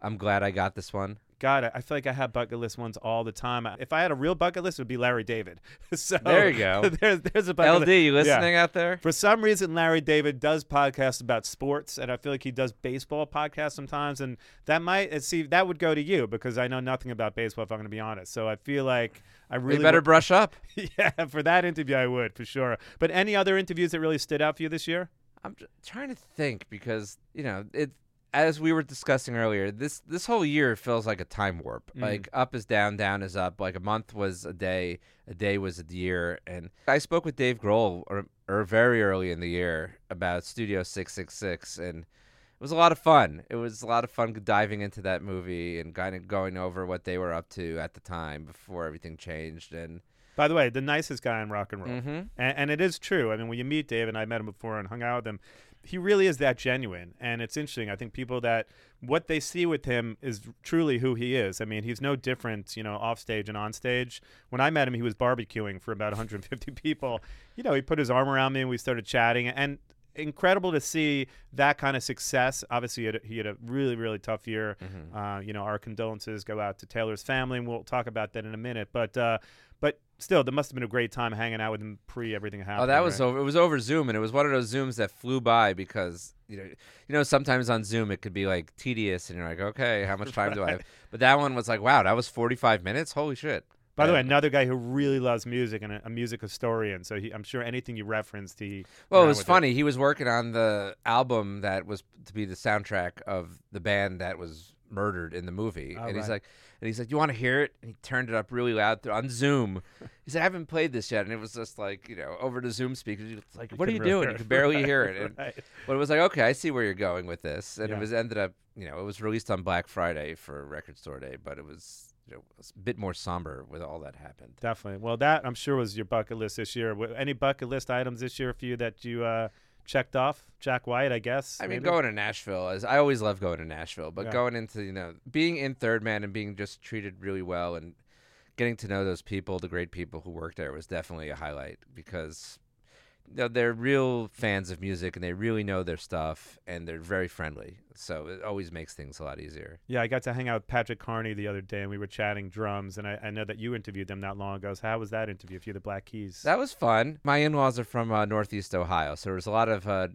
I'm glad I got this one? God, I- feel like I have bucket list ones all the time. If I had a real bucket list, it would be Larry David. so There you go. there's there's a bucket LD, list. you Yeah. listening out there? For some reason, Larry David does podcasts about sports, and I feel like he does baseball podcasts sometimes. And that might uh, see that would go to you because I know nothing about baseball. If I'm going to be honest, so I feel like I really we better would- brush up. yeah, for that interview, I would for sure. But any other interviews that really stood out for you this year? I'm tr- trying to think because you know it. As we were discussing earlier, this this whole year feels like a time warp. Mm. Like up is down, down is up. Like a month was a day, a day was a year. And I spoke with Dave Grohl or, or very early in the year about Studio Six Six Six, and it was a lot of fun. It was a lot of fun diving into that movie and kind of going over what they were up to at the time before everything changed. And By the way, the nicest guy in rock and roll. Mhm. And, and it is true. I mean, when you meet Dave, and I met him before and hung out with him, he really is that genuine. And it's interesting. I think people that what they see with him is truly who he is. I mean, he's no different, you know, off stage and on stage. When I met him, he was barbecuing for about 150 people. You know, he put his arm around me and we started chatting. And incredible to see that kind of success. Obviously, he had a, he had a really, really tough year. Uh, you know, our condolences go out to Taylor's family, and we'll talk about that in a minute. But uh, but still, there must have been a great time hanging out with him pre everything happened. Oh, that was right? over. It was over Zoom, and it was one of those Zooms that flew by because you know, you know, sometimes on Zoom it could be like tedious, and you're like, okay, how much time do I have? But that one was like, wow, that was 45 minutes. Holy shit! By the way, another guy who really loves music and a, a music historian. So he, I'm sure anything you referenced, he. well, it was funny. He was working on the album that was to be the soundtrack of the band that was murdered in the movie, Oh, and he's like, and he's like, you want to hear it? And he turned it up really loud th- on Zoom. He said, I haven't played this yet, and it was just like, you know, over the Zoom speakers. Like, what are you really doing? You it. could barely hear it. And, Right. But it was like, okay, I see where you're going with this, and Yeah. it was ended up, you know, it was released on Black Friday for Record Store Day, but it was, you know, it was a bit more somber with all that happened. Definitely. Well, that I'm sure was your bucket list this year. Any bucket list items this year for you that you uh, checked off? Jack White, I guess. I mean, maybe? going to Nashville is I always love going to Nashville, but Yeah. going into you know being in Third Man and being just treated really well and getting to know those people, the great people who work there, was definitely a highlight because they're real fans of music and they really know their stuff and they're very friendly. So it always makes things a lot easier. Yeah, I got to hang out with Patrick Carney the other day, and we were chatting drums. And I, I know that you interviewed them not long ago. So how was that interview for you, the Black Keys? That was fun. My in-laws are from uh, Northeast Ohio, so there was a lot of uh,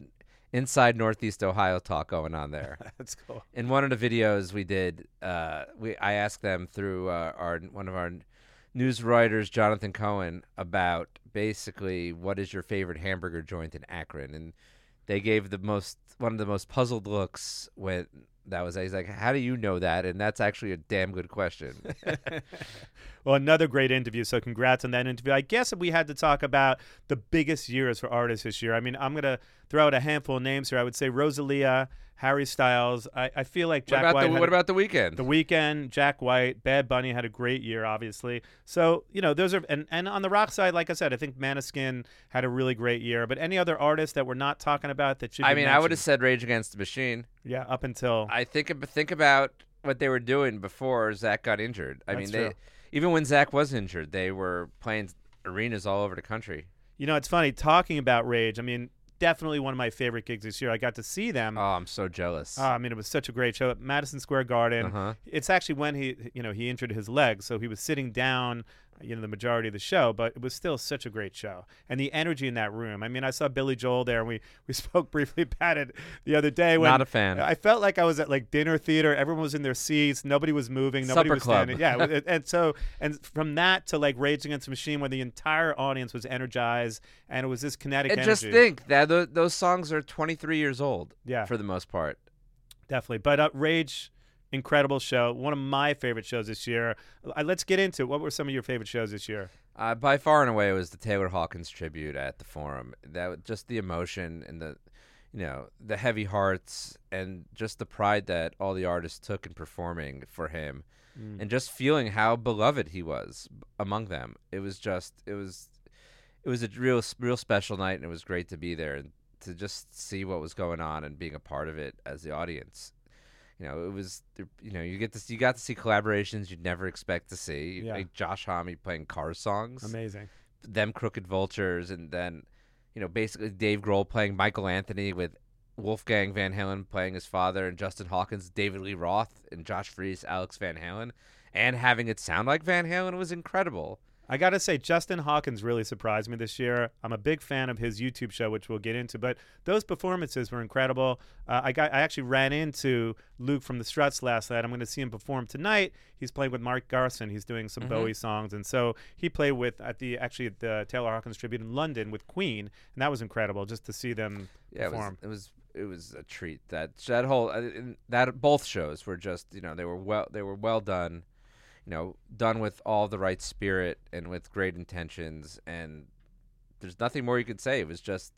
inside Northeast Ohio talk going on there. That's cool. in one of the videos we did, uh, we I asked them through uh, our one of our news writers, Jonathan Cohen, about basically what is your favorite hamburger joint in Akron, and they gave the most one of the most puzzled looks when that was. He's like, "How do you know that?" And that's actually a damn good question. Well, another great interview. So congrats on that interview. I guess if we had to talk about the biggest years for artists this year, I mean, I'm gonna throw out a handful of names here. I would say Rosalia, Harry Styles. I, I feel like what Jack about White. the what a- about the Weeknd? the Weeknd? Jack White, Bad Bunny had a great year, obviously. So you know, those are and and on the rock side, like I said, I think Maneskin had a really great year. But any other artists that we're not talking about that should I mean, I would have said Rage Against the Machine. yeah, up until I think think about what they were doing before Zack got injured. I That's mean, they true. Even when Zack was injured, they were playing arenas all over the country. you know, it's funny talking about Rage. I mean, definitely one of my favorite gigs this year. I got to see them. Oh, I'm so jealous. Uh, I mean, it was such a great show at Madison Square Garden. Uh-huh. It's actually when he, you know, he injured his leg, so he was sitting down, you know, the majority of the show. But it was still such a great show, and the energy in that room. I mean, I saw Billy Joel there, and we we spoke briefly about it the other day. When Not a fan. I felt like I was at like dinner theater. Everyone was in their seats. Nobody was moving. Nobody Supper was club. standing. Yeah, and- so and from that to like Rage Against the Machine, where the entire audience was energized, and it was this kinetic and energy. just think that those songs are 23 years old. Yeah. for the most part. Definitely. But uh, Rage, incredible show. One of my favorite shows this year. Uh, let's get into it. What were some of your favorite shows this year? Uh, by far and away, it was the Taylor Hawkins tribute at the Forum. That was just the emotion and the, you know, the heavy hearts and just the pride that all the artists took in performing for him Mm. and just feeling how beloved he was among them. It was just it was it was a real real special night and it was great to be there and to just see what was going on and being a part of it as the audience. You know, it was you know, you get to see, you got to see collaborations you'd never expect to see. Yeah. Like Josh Homme playing car songs Amazing. them Crooked Vultures, and then you know basically Dave Grohl playing Michael Anthony with Wolfgang Van Halen playing his father, and Justin Hawkins, David Lee Roth, and Josh Freese, Alex Van Halen, and having it sound like Van Halen was incredible. I got to say, Justin Hawkins really surprised me this year. I'm a big fan of his YouTube show, which we'll get into, but those performances were incredible. Uh, I got, I actually ran into Luke from the Struts last night. I'm going to see him perform tonight. He's playing with Mark Garson. He's doing some Bowie songs, and so he played with at the actually at the Taylor Hawkins tribute in London with Queen, and that was incredible just to see them Yeah, it was, perform. it was it was a treat. That that whole uh, that both shows were just you know they were well they were well done, you know done with all the right spirit and with great intentions and there's nothing more you could say. It was just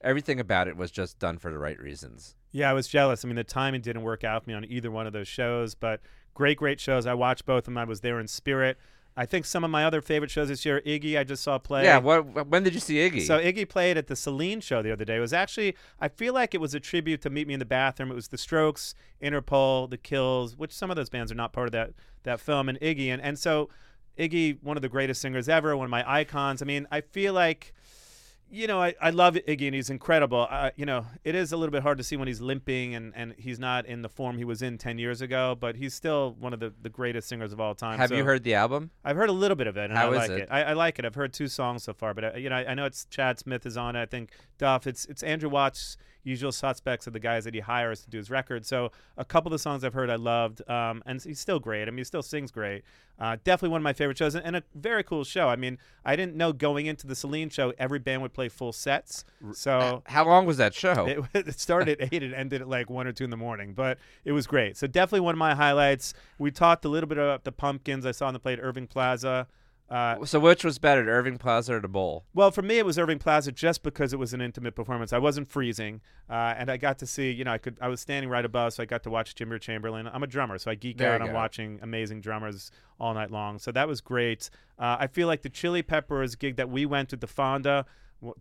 everything about it was just done for the right reasons. Yeah, I was jealous. I mean, the timing didn't work out for me on either one of those shows, but great, great shows. I watched both of them. I was there in spirit. I think some of my other favorite shows this year, Iggy, I just saw play. Yeah. What? When did you see Iggy? So Iggy played at the Celine show the other day. It was actually, I feel like it was a tribute to Meet Me in the Bathroom. It was The Strokes, Interpol, The Kills, which some of those bands are not part of that that film, and Iggy. And and so Iggy, one of the greatest singers ever, one of my icons. I mean, I feel like you know, I, I love Iggy and he's incredible. Uh, you know, it is a little bit hard to see when he's limping and, and he's not in the form he was in 10 years ago, but he's still one of the, the greatest singers of all time. Have So you heard the album? I've heard a little bit of it and How I is like it? it. I, I like it. I've heard two songs so far, but uh, you know, I, I know it's Chad Smith is on it. I think Duff. It's it's Andrew Watts. Usual suspects are the guys that he hires to do his record. So a couple of the songs I've heard I loved, um, and he's still great. I mean, he still sings great. Uh, definitely one of my favorite shows, and, a very cool show. I mean, I didn't know going into the Celine show every band would play full sets. So How long was that show? it, it started at eight and ended at like one or two in the morning, but it was great. So definitely one of my highlights. We talked a little bit about the Pumpkins. I saw them play at Irving Plaza. Uh, so which was better, Irving Plaza or the Bowl? well, for me, it was Irving Plaza just because it was an intimate performance. I wasn't freezing, uh, and I got to see. You know, I could. I was standing right above, so I got to watch Jimmy Chamberlin. I'm a drummer, so I geek There out on watching amazing drummers all night long. So that was great. Uh, I feel like the Chili Peppers gig that we went to the Fonda.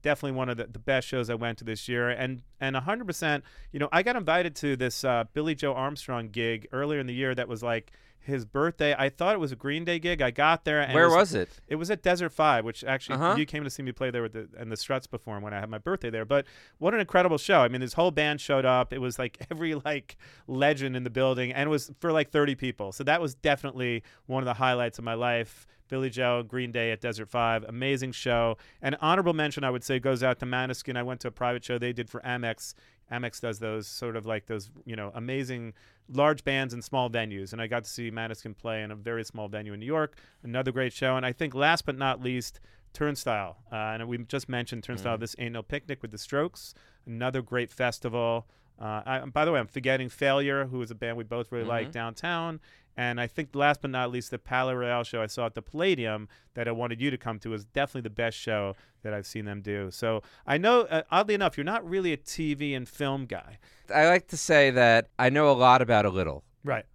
Definitely one of the, the best shows I went to this year, and and 100%. You know, I got invited to this uh, Billie Joe Armstrong gig earlier in the year. That was like his birthday. I thought it was a Green Day gig. I got there, and Where it was it? it was at Desert Five, which actually Uh-huh. you came to see me play there with the and the Struts perform when I had my birthday there. But what an incredible show! I mean, this whole band showed up. It was like every like legend in the building, and it was for like thirty people. So that was definitely one of the highlights of my life. Billie Joe, Green Day at Desert Five, amazing show. And honorable mention, I would say, goes out to Maneskin. I went to a private show they did for Amex. Amex does those sort of like those, you know, amazing large bands in small venues. And I got to see Madison play in a very small venue in New York. Another great show. And I think last but not least, Turnstile. Uh, and we just mentioned Turnstile. This Ain't No Picnic with the Strokes. Another great festival. Uh, I, by the way, I'm forgetting Failure, who is a band we both really like downtown. And I think last but not least, the Palaye Royale show I saw at the Palladium that I wanted you to come to is definitely the best show that I've seen them do. So I know, uh, oddly enough, you're not really a TV and film guy. I like to say that I know a lot about a little. Right.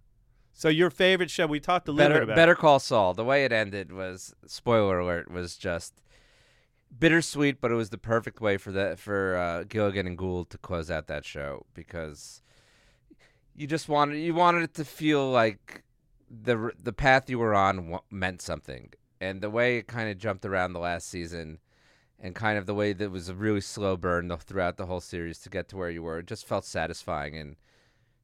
So your favorite show, we talked a little Better, bit about Better Call Saul. The way it ended was spoiler alert was just bittersweet, but it was the perfect way for that for uh, Gilligan and Gould to close out that show because you just wanted you wanted it to feel like the the path you were on wa- meant something, and the way it kind of jumped around the last season. And kind of the way that it was a really slow burn the, throughout the whole series to get to where you were, it just felt satisfying. And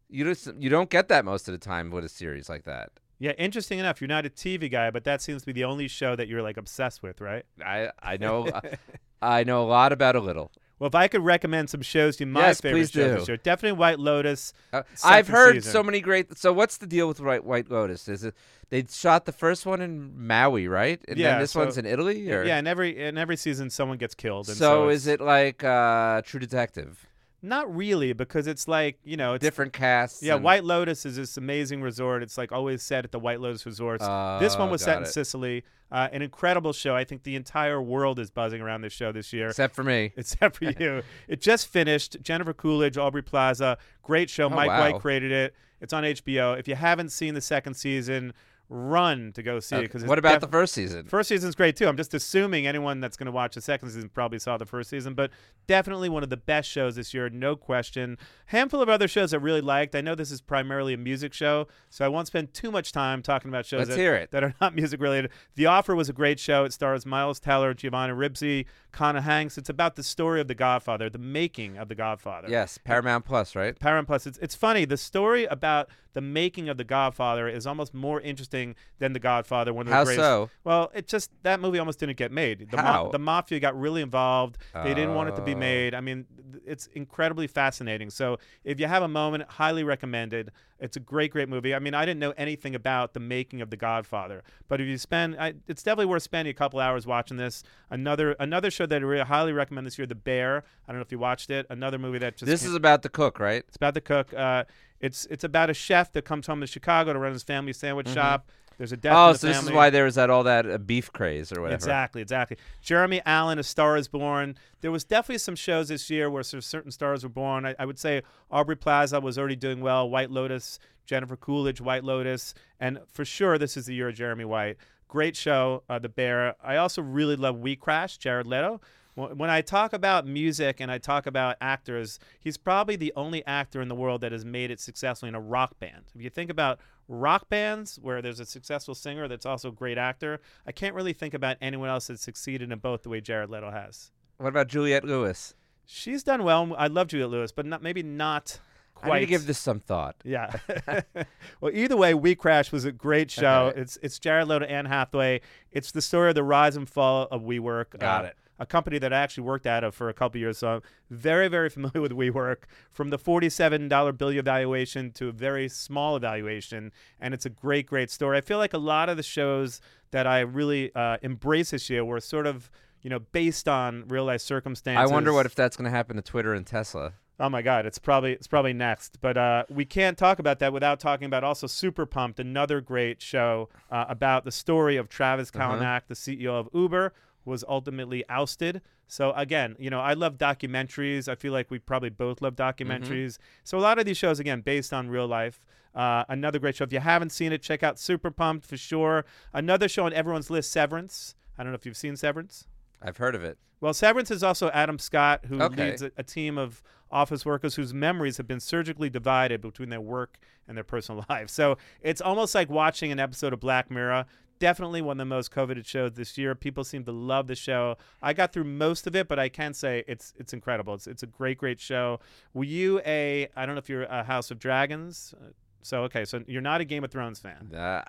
you just you don't get that most of the time with a series like that. Yeah, interesting enough, you're not a TV guy, but that seems to be the only show that you're like obsessed with, right? I I know I know a lot about a little. Well, if I could recommend some shows to you, my Yes, favorite shows do. this year, definitely White Lotus. Uh, I've heard season. so many great. So what's the deal with White White Lotus? Is it they shot the first one in Maui, right? And Yeah, then this so- one's in Italy, or Yeah, and every in every season someone gets killed. And so, so, is it like uh, True Detective? Not really, because it's like you know, it's Different casts. Yeah, White Lotus is this amazing resort. It's like always set at the White Lotus resorts. this one was set got in. Sicily. Uh, an incredible show. I think the entire world is buzzing around this show this year. Except for me. Except for you. It just finished. Jennifer Coolidge, Aubrey Plaza. Great show. Oh, Mike wow. White created it. It's on HBO. If you haven't seen the second season, run to go see it. Because What about the first season? First season's great too. I'm just assuming anyone that's going to watch the second season probably saw the first season, but definitely one of the best shows this year, no question. Handful of other shows I really liked. I know this is primarily a music show, so I won't spend too much time talking about shows Let's that, hear it. that are not music related. The Offer was a great show. It stars Miles Teller, Giovanni Ribisi, Colin Hanks. It's about the story of The Godfather, the making of The Godfather. Yes, Paramount Plus, right? Paramount Plus. It's it's funny. The story about the making of The Godfather is almost more interesting than The Godfather. One of the How greatest. so? Well, it just that movie almost didn't get made. The, ma- the mafia got really involved. They didn't want it to be Oh. made. I mean, th- it's incredibly fascinating. So if you have a moment, highly recommended. It's a great, great movie. I mean, I didn't know anything about the making of The Godfather, but if you spend, I, it's definitely worth spending a couple hours watching this. Another another show that I really highly recommend this year, The Bear. I don't know if you watched it. Another movie that just This came- is about the cook, right? it's about the cook. Uh, it's it's about a chef that comes home to Chicago to run his family sandwich shop. There's a death. Oh, in the so this is why there was that all that uh, beef craze or whatever. Exactly, exactly. Jeremy Allen, A Star Is Born. There was definitely some shows this year where sort of certain stars were born. I, I would say Aubrey Plaza was already doing well. White Lotus, Jennifer Coolidge, White Lotus, and for sure this is the year of Jeremy White. Great show, uh, The Bear. I also really love We Crash, Jared Leto. Wh- When I talk about music and I talk about actors, he's probably the only actor in the world that has made it successfully in a rock band. If you think about rock bands where there's a successful singer that's also a great actor, I can't really think about anyone else that's succeeded in both the way Jared Leto has. What about Juliette Lewis? She's done well. I love Juliette Lewis, but not maybe not quite. I need to give this some thought. Yeah. well, either way, We Crash was a great show. Okay. It's it's Jared Leto and Hathaway. It's the story of the rise and fall of WeWork. Got uh, it. A company that I actually worked out of for a couple years, so I'm very, very familiar with WeWork. From the forty-seven dollar bill evaluation to a very small evaluation, and it's a great, great story. I feel like a lot of the shows that I really uh, embrace this year were sort of, you know, based on real life circumstances. I wonder what if that's going to happen to Twitter and Tesla. Oh my God, it's probably it's probably next, but uh, we can't talk about that without talking about also Super Pumped, another great show uh, about the story of Travis Uh-huh. Kalanick, the CEO of Uber, was ultimately ousted. So again, you know, I love documentaries. I feel like we probably both love documentaries. So a lot of these shows, again, based on real life. Uh, another great show. If you haven't seen it, check out Super Pumped for sure. Another show on everyone's list, Severance. I don't know if you've seen Severance. I've heard of it. Well, Severance is also Adam Scott, who Okay. leads a, a team of office workers whose memories have been surgically divided between their work and their personal lives. So it's almost like watching an episode of Black Mirror. Definitely one of the most coveted shows this year. People seem to love the show. I got through most of it, but I can say it's it's incredible. It's it's a great great show. Were you a I don't know if you're a House of Dragons. Uh, So okay, so you're not a Game of Thrones fan. Uh,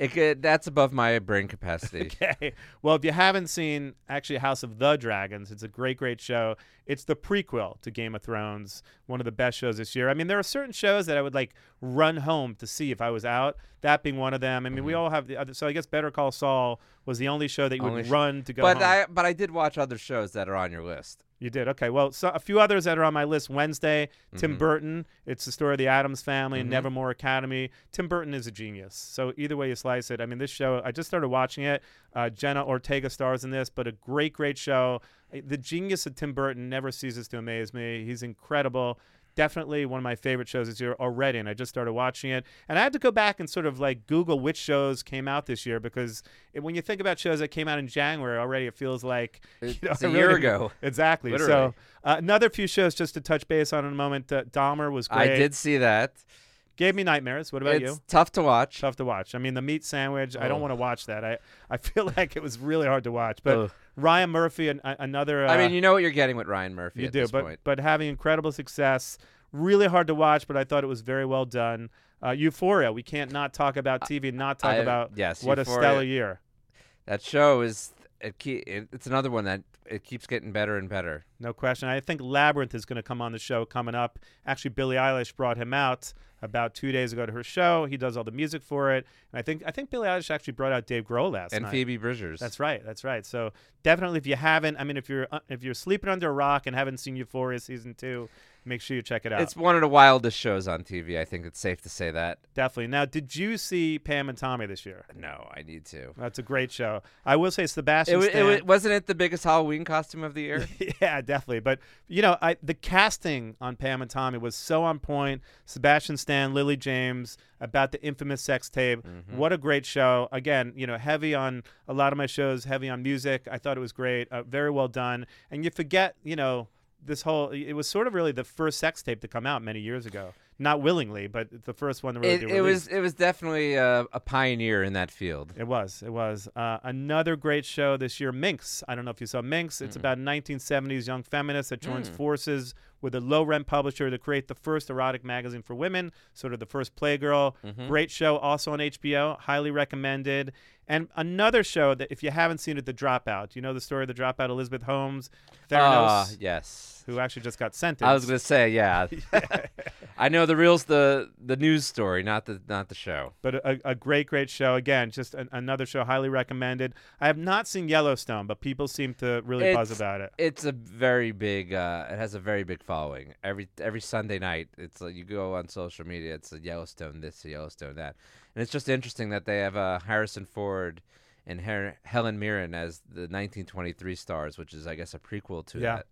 it could, that's above my brain capacity. Okay. Well, if you haven't seen actually House of the Dragons, it's a great, great show. It's the prequel to Game of Thrones, one of the best shows this year. I mean, there are certain shows that I would like run home to see if I was out. That being one of them. I mean, Mm-hmm. we all have the other. So I guess Better Call Saul was the only show that you Only would sh- run to go. but home. I but I did watch other shows that are on your list. You did okay. Well, so a few others that are on my list. Wednesday, Tim Mhm. Burton. It's the story of the Addams family and Mhm. Nevermore Academy. Tim Burton is a genius. So either way you slice it, I mean, this show. I just started watching it. Uh, Jenna Ortega stars in this, but a great, great show. The genius of Tim Burton never ceases to amaze me. He's incredible. Definitely one of my favorite shows this year already, and I just started watching it. And I had to go back and sort of like Google which shows came out this year because it, when you think about shows that came out in January already, it feels like you know, It's a really year ago. Exactly. Literally. So uh, another few shows just to touch base on in a moment. Uh, Dahmer was great. I did see that. Gave me nightmares. What about it's you? tough to watch. Tough to watch. I mean, the meat sandwich. I don't Oh. want to watch that. I, I feel like it was really hard to watch. But Ugh. Ryan Murphy, an, another. Uh, I mean, you know what you're getting with Ryan Murphy you do, but point. but having incredible success. Really hard to watch, but I thought it was very well done. Uh, Euphoria. We can't not talk about TV not talk I- about yes, what a stellar year. That show is it, ke- it it's another one that it keeps getting better and better. No question. I think Labrinth is going to come on the show coming up. Actually, Billie Eilish brought him out about two days ago to her show. He does all the music for it, and I think I think Billie Eilish actually brought out Dave Grohl last and night. Phoebe Bridgers. That's right. That's right. So definitely, if you haven't, I mean, if you're uh, if you're sleeping under a rock and haven't seen Euphoria season two, make sure you check it out. It's one of the wildest shows on TV. I think it's safe to say that. definitely. Now, did you see Pam and Tommy this year? No, I need to. That's a great show. I will say Sebastian. It, wa- it, Stan- wasn't it the biggest Halloween costume of the year. yeah, definitely. But you know, I the casting on Pam and Tommy was so on point. Sebastian Stan, Lily James, about the infamous sex tape. Mm-hmm. What a great show! Again, you know, heavy on a lot of my shows, heavy on music. I thought it was great, uh, very well done. And you forget, you know, this whole it was sort of really the first sex tape to come out many years ago. Not willingly, but the first one to really it, it was it was definitely a, a pioneer in that field. It was. It was. Uh, another great show this year, Minx. I don't know if you saw Minx. It's about 1970s young feminist that joins forces with a low rent publisher to create the first erotic magazine for women, sort of the first Playgirl. Great show, also on HBO. Highly recommended. And another show that, if you haven't seen it, The Dropout. You know the story of The Dropout, Elizabeth Holmes, Ah, Theranos, yes. who actually just got sentenced. I was gonna say, yeah. I know the real's the the news story, not the not the show. but a, a great, great show. Again, just an, another show highly recommended. I have not seen Yellowstone, but people seem to really buzz about it. It's a very big. Uh, it has a very big following. Every every Sunday night, it's like you go on social media. It's a Yellowstone this, a Yellowstone that, and it's just interesting that they have uh, Harrison Ford and Her- Helen Mirren as the 1923 stars, which is, I guess, a prequel to Yeah. that.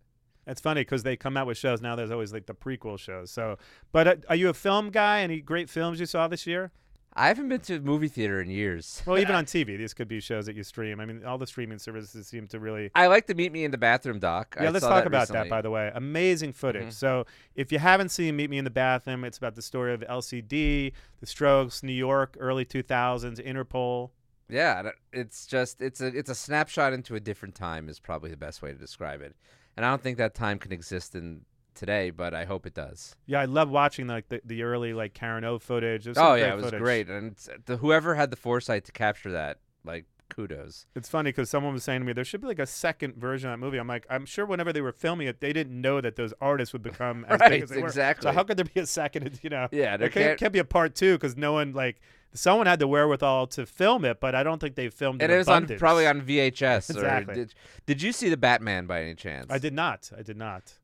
It's funny because they come out with shows now. There's always like the prequel shows. So, but uh, are you a film guy? Any great films you saw this year? I haven't been to a movie theater in years. Well, even on TV, these could be shows that you stream. I mean, all the streaming services seem to really. I like to meet me in the bathroom doc. Yeah, I let's saw talk that about recently. Mm-hmm. that. By the way, amazing footage. So, if you haven't seen Meet Me in the Bathroom, it's about the story of LCD, The Strokes, New York, early 2000s, Interpol. Yeah, it's just it's a it's a snapshot into a different time is probably the best way to describe it. And I don't think that time can exist in today, but I hope it does. Yeah, I love watching like the, the early like Karen O footage. Oh yeah, it was footage. great, and the, whoever had the foresight to capture that, like kudos. It's funny because someone was saying to me there should be like a second version of that movie. I'm like, I'm sure whenever they were filming it, they didn't know that those artists would become as Right, big as they were. exactly. So how could there be a second? You know, Yeah, there there can't, can't- be a part two because no one like someone had the wherewithal to film it, but I don't think they filmed And it. it was on probably on VHS. Exactly. Or did, did you see the Batman by any chance? I did not. I did not.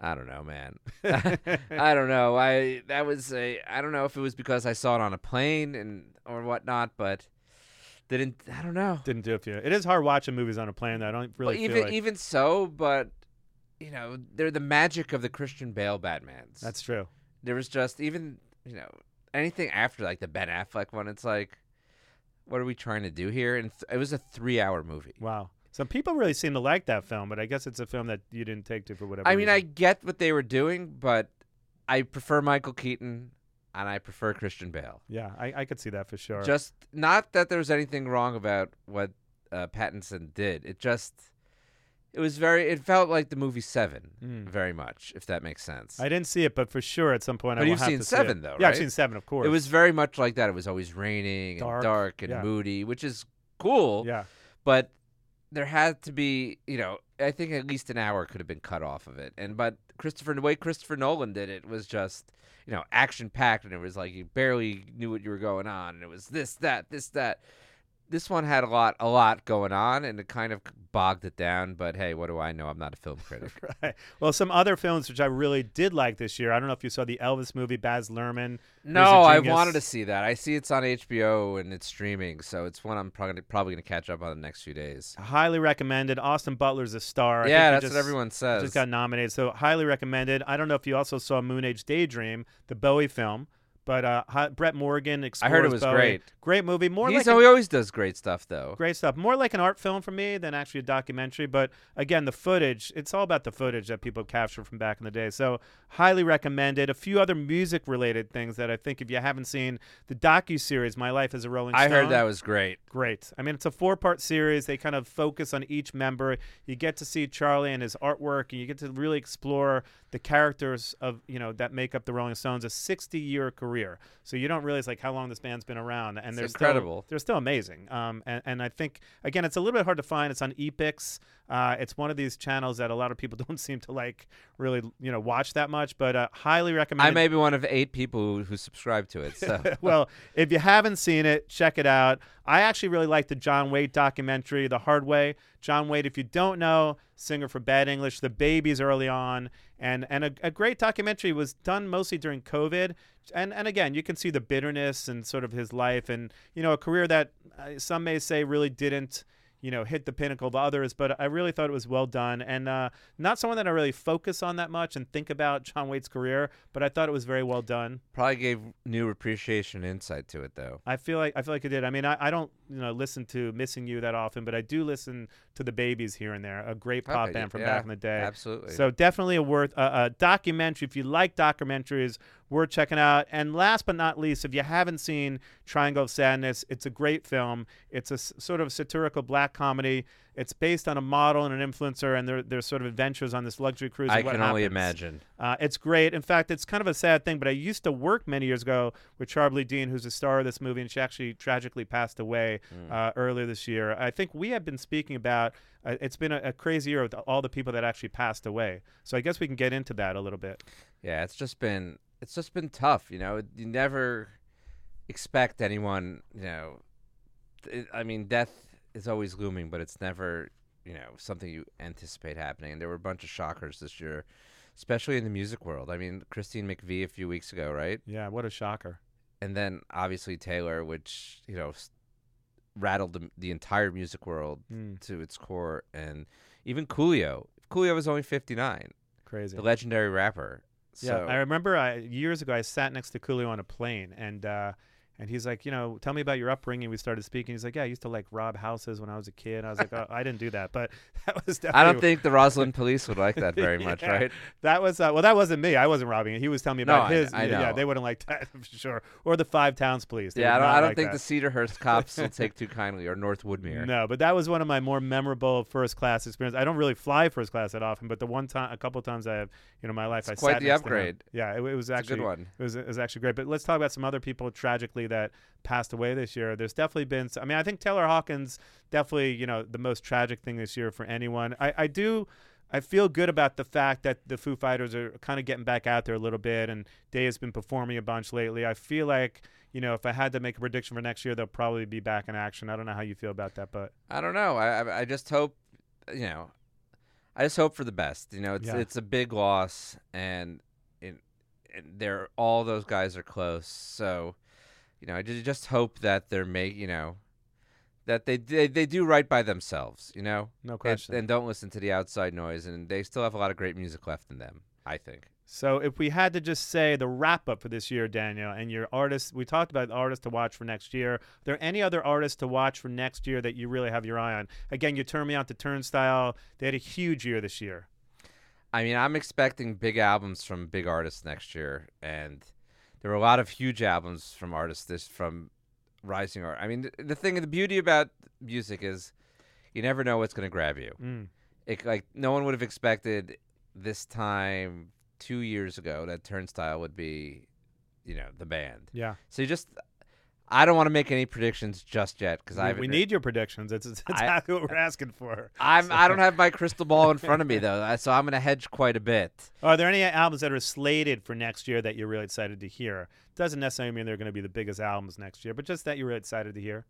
I don't know, man. I don't know. I that was a. I don't know if it was because I saw it on a plane and or whatnot, but didn't. I don't know. Didn't do it for you. It is hard watching movies on a plane. Though. I don't really Well, feel even like even so, but you know, they're the magic of the Christian Bale Batmans. that's true. there was just even you know anything after like the Ben Affleck one. It's like, what are we trying to do here? And th- it was a three-hour movie. Wow. Some people really seem to like that film, but I guess it's a film that you didn't take to for whatever. I mean, I get what they were doing, but I prefer Michael Keaton and I prefer Christian Bale. yeah, I, I could see that for sure. Just not that there was anything wrong about what uh, Pattinson did. It just it was very. It felt like the movie Seven, Mm. very much, if that makes sense. I didn't see it, but for sure at some point I But will you've have seen to see Seven, it. though, Yeah, I've seen Seven, of course. It was very much like that. It was always raining Dark, and dark and yeah. moody, which is cool. Yeah. But there had to be, you know, I think at least an hour could have been cut off of it. And but Christopher, the way Christopher Nolan did it was just, you know, action packed, and it was like you barely knew what you were going on, and it was this, that, this, that. This one had a lot, a lot going on, and it kind of bogged it down. But hey, what do I know? I'm not a film critic. Right. Well, some other films which I really did like this year. I don't know if you saw the Elvis movie, Baz Luhrmann. No, I wanted to see that. I see it's on HBO and it's streaming, so it's one I'm probably probably going to catch up on the next few days. Highly recommended. Austin Butler's a star. I yeah, think that's just, what everyone says. Just got nominated, so highly recommended. I don't know if you also saw Moon Age Daydream, the Bowie film, but uh, Brett Morgen I heard it was Bowie. great. Great movie. More He's, like he always does great stuff, though. Great stuff. More like an art film for me than actually a documentary. But again, the footage, it's all about the footage that people captured from back in the day. So, highly recommended. A few other music related things that I think if you haven't seen the docu series, My Life as a Rolling Stone. I heard that was great. Great. I mean, it's a four part series. They kind of focus on each member. You get to see Charlie and his artwork, and you get to really explore the characters of, you know, that make up the Rolling Stones. A 60 year career career. So you don't realize like how long this band's been around, and It's they're incredible. Still, they're still amazing. Um, and, and I think again, it's a little bit hard to find. It's on Epix. Uh, it's one of these channels that a lot of people don't seem to like really, you know, watch that much. But uh, highly recommend. I may be one of eight people who, who subscribe to it. So well, if you haven't seen it, check it out. I actually really like the John Waite documentary, The Hard Way. John Waite, if you don't know, singer for Bad English, The Babys early on, and and a, a great documentary was done mostly during COVID. And and again, you can see the bitterness and sort of his life, and you know, a career that uh, some may say really didn't you know, hit the pinnacle of others, but I really thought it was well done and uh, not someone that I really focus on that much and think about John Waite's career, but I thought it was very well done. probably gave new appreciation and insight to it, though. I feel like I feel like it did. I mean, I, I don't you know listen to Missing You that often, but I do listen to the Babys here and there, a great pop Okay, band from yeah, back in the day. Absolutely. So definitely a worth a, a documentary. If you like documentaries, worth checking out. And last but not least, if you haven't seen Triangle of Sadness, it's a great film. It's a s- sort of satirical black comedy. It's based on a model and an influencer, and their their sort of adventures on this luxury cruise. I can only happens. imagine. Uh, it's great. In fact, it's kind of a sad thing, but I used to work many years ago with Charlbi Dean, who's a star of this movie, and she actually tragically passed away uh, earlier this year. I think we have been speaking about. Uh, it's been a, a crazy year with all the people that actually passed away. So I guess we can get into that a little bit. Yeah, it's just been it's just been tough. You know, you never expect anyone. You know, it, I mean, death is always looming, but it's never you know something you anticipate happening. And there were a bunch of shockers this year, especially in the music world. I mean, Christine McVie a few weeks ago, right? Yeah, what a shocker. And then obviously Taylor, which you know rattled the, the entire music world Mm, to its core, and even Coolio. Coolio was only fifty nine, crazy. the legendary rapper. Yeah, So, I remember I, years ago I sat next to Coolio on a plane, and uh, and he's like, you know, tell me about your upbringing. We started speaking. He's like, yeah, I used to like rob houses when I was a kid. I was like, oh, I didn't do that, but that was definitely. I don't think the Roslyn police would like that very much, Yeah. right? That was uh, well. That wasn't me. I wasn't robbing it. He was telling me about I- his. I yeah, know. they wouldn't like that for sure. Or the Five Towns Police. They Yeah, I don't, I don't like think that. the Cedarhurst cops will take too kindly, or North Woodmere. No, but that was one of my more memorable first class experiences. I don't really fly first class that often, but the one time, a couple times I have, you know, my life, I It's quite sat the next to him. upgrade. Yeah, it, it was It's a actually good one. It was it was actually great. But let's talk about some other people tragically that passed away this year. There's definitely been. I mean, I think Taylor Hawkins definitely, you know, the most tragic thing this year for anyone. I, I do. I feel good about the fact that the Foo Fighters are kind of getting back out there a little bit, and Day has been performing a bunch lately. I feel like, you know, if I had to make a prediction for next year, they'll probably be back in action. I don't know how you feel about that, but I don't know. I, I I just hope, you know, I just hope for the best. You know, it's Yeah. it's a big loss, and it, and they're all those guys are close. So, you know, I just hope that they're make you know, that they they, they do right by themselves. You know, no and, question. and don't listen to the outside noise. And they still have a lot of great music left in them. I think. So if we had to just say the wrap up for this year, Daniel, and your artists, we talked about artists to watch for next year. Are there any other artists to watch for next year that you really have your eye on? Again, you turned me on to Turnstile. They had a huge year this year. I mean, I'm expecting big albums from big artists next year, and there were a lot of huge albums from artists this from rising art. I mean, th- the thing, the beauty about music is you never know what's going to grab you. Mm. It like no one would have expected this time two years ago that Turnstile would be, you know, the band. Yeah, So you just, I don't want to make any predictions just yet because we, I we need your predictions. It's, I- exactly what we're asking for. I'm I don't have my crystal ball in front of me though, so I'm going to hedge quite a bit. Are there any albums that are slated for next year that you're really excited to hear? Doesn't necessarily mean they're going to be the biggest albums next year, but just that you're really excited to hear.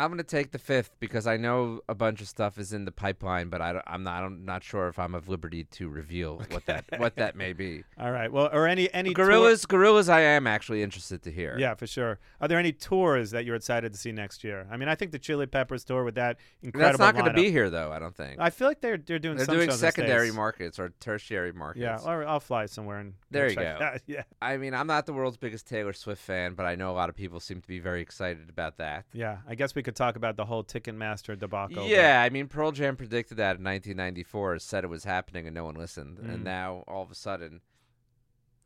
I'm gonna take the fifth because I know a bunch of stuff is in the pipeline, but I, I'm not I'm not sure if I'm of liberty to reveal what that what that may be. All right. Well, or any any tour- Gorillaz, Gorillaz, I am actually interested to hear. Yeah, for sure. Are there any tours that you're excited to see next year? I mean, I think the Chili Peppers tour with that incredible. that's not going to be here though. I don't think I feel like they're they're doing they're some doing shows in the secondary markets or tertiary markets. Yeah, or I'll fly somewhere and There you go. that. Yeah, I mean, I'm not the world's biggest Taylor Swift fan, but I know a lot of people seem to be very excited about that. yeah. I guess we could talk about the whole Ticketmaster debacle. but- Yeah, I mean, Pearl Jam predicted that in 1994, said it was happening, and no one listened. Mm. And now, all of a sudden,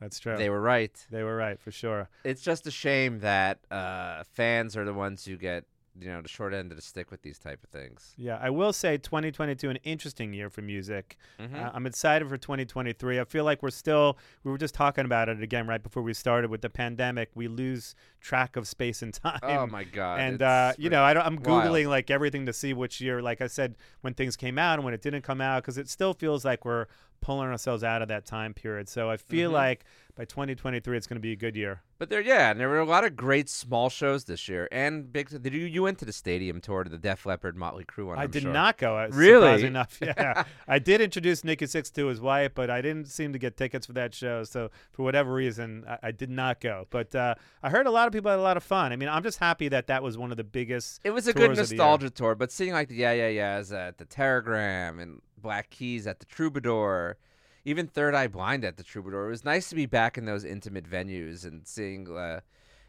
that's true. they were right. They were right for sure. It's just a shame that uh, fans are the ones who get you know the short end of the stick with these type of things. Yeah, I will say 2022 an interesting year for music. Mm-hmm. Uh, I'm excited for 2023. I feel like we're still we were just talking about it again right before we started with the pandemic. We lose track of space and time. Oh my god! and uh, you know, I don't, I'm wild. googling like everything to see which year. Like I said, when things came out and when it didn't come out, because it still feels like we're pulling ourselves out of that time period. So I feel Mhm. like by 2023, it's going to be a good year. But there, yeah, and there were a lot of great small shows this year, and big. Did you you went to the stadium tour to the Def Leppard Motley Crue one? I I'm did sure. not go. uh, Really? Enough, yeah. I did introduce Nikki Sixx to his wife, but I didn't seem to get tickets for that show. So for whatever reason, I, I did not go. But uh, I heard a lot of people had a lot of fun. I mean, I'm just happy that that was one of the biggest. It was a good nostalgia tour, but seeing like the Yeah Yeah Yeahs at the Teragram and Black Keys at the Troubadour, even Third Eye Blind at the Troubadour, it was nice to be back in those intimate venues and seeing uh,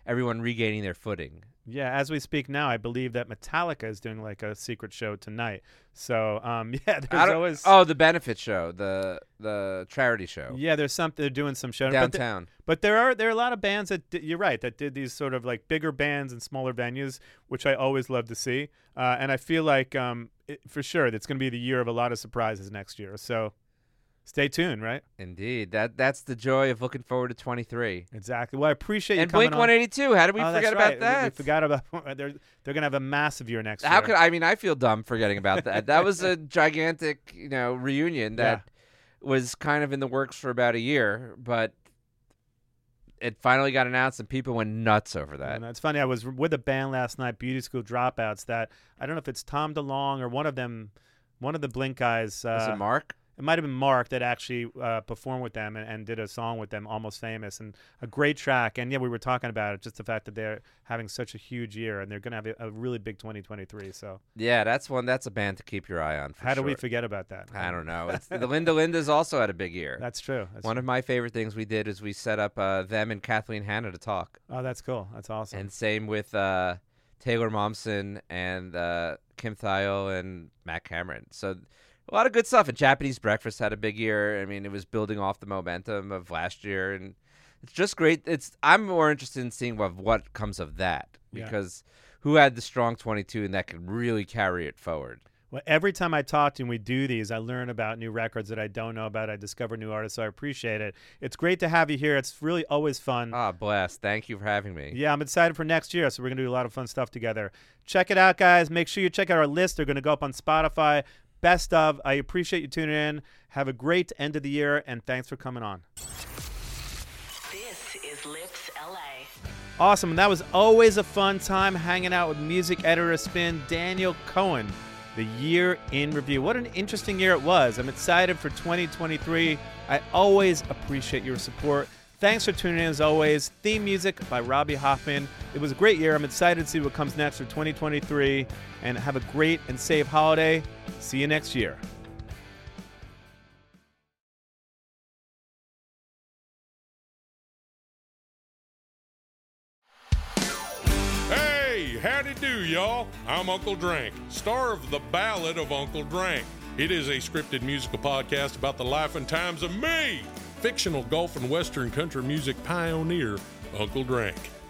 everyone regaining their footing. Yeah, as we speak now, I believe that Metallica is doing like a secret show tonight. So um, yeah, there's always oh, the benefit show, the the charity show yeah, there's something they're doing some show but downtown. But there are there are a lot of bands that di- you're right that did these sort of like bigger bands and smaller venues, which I always love to see. Uh, and I feel like um, it, for sure that's going to be the year of a lot of surprises next year. So stay tuned, right? Indeed, that that's the joy of looking forward to 23. Exactly. Well, I appreciate you And coming Blink on. 182. How did we Oh, forget right. about that? We, we forgot about they're they're going to have a massive year next How year. could I mean? I feel dumb forgetting about that. that was a gigantic, you know, reunion that was kind of in the works for about a year, but it finally got announced, and people went nuts over that. And it's funny. I was with a band last night, Beauty School Dropouts. That I don't know if it's Tom DeLonge or one of them, one of the Blink guys. Uh, Was it Mark? It might have been Mark that actually uh, performed with them and, and did a song with them, Almost Famous, and a great track. And yeah, we were talking about it, just the fact that they're having such a huge year and they're going to have a, a really big 2023. So Yeah, that's one. That's a band to keep your eye on. For how do we forget about that? I don't know. It's, the Linda Lindas also had a big year. That's true. That's one true. of my favorite things we did is we set up uh, them and Kathleen Hanna to talk, oh, that's cool. That's awesome. and same with uh, Taylor Momsen and uh, Kim Thayil and Matt Cameron. So a lot of good stuff. And Japanese Breakfast had a big year. I mean, it was building off the momentum of last year, and it's just great. It's I'm more interested in seeing what what comes of that Yeah. because who had the strong 22 and that could really carry it forward. Well, every time I talk to you and we do these, I learn about new records that I don't know about. I discover new artists, so I appreciate it. It's great to have you here. It's really always fun. Ah, bless. Thank you for having me. Yeah, I'm excited for next year. So we're gonna do a lot of fun stuff together. Check it out, guys. Make sure you check out our list. They're gonna go up on Spotify. Best of. I appreciate you tuning in. Have a great end of the year, and thanks for coming on. This is Lipps LA. Awesome. And that was always a fun time hanging out with music editor of Spin, Daniel Kohn. The year in review. What an interesting year it was. I'm excited for 2023. I always appreciate your support. Thanks for tuning in as always. Theme music by Robbie Hoffman. It was a great year. I'm excited to see what comes next for 2023. And have a great and safe holiday. See you next year. Hey, howdy do, y'all. I'm Uncle Drank, star of The Ballad of Uncle Drank. It is a scripted musical podcast about the life and times of me, fictional golf and Western country music pioneer, Uncle Drank.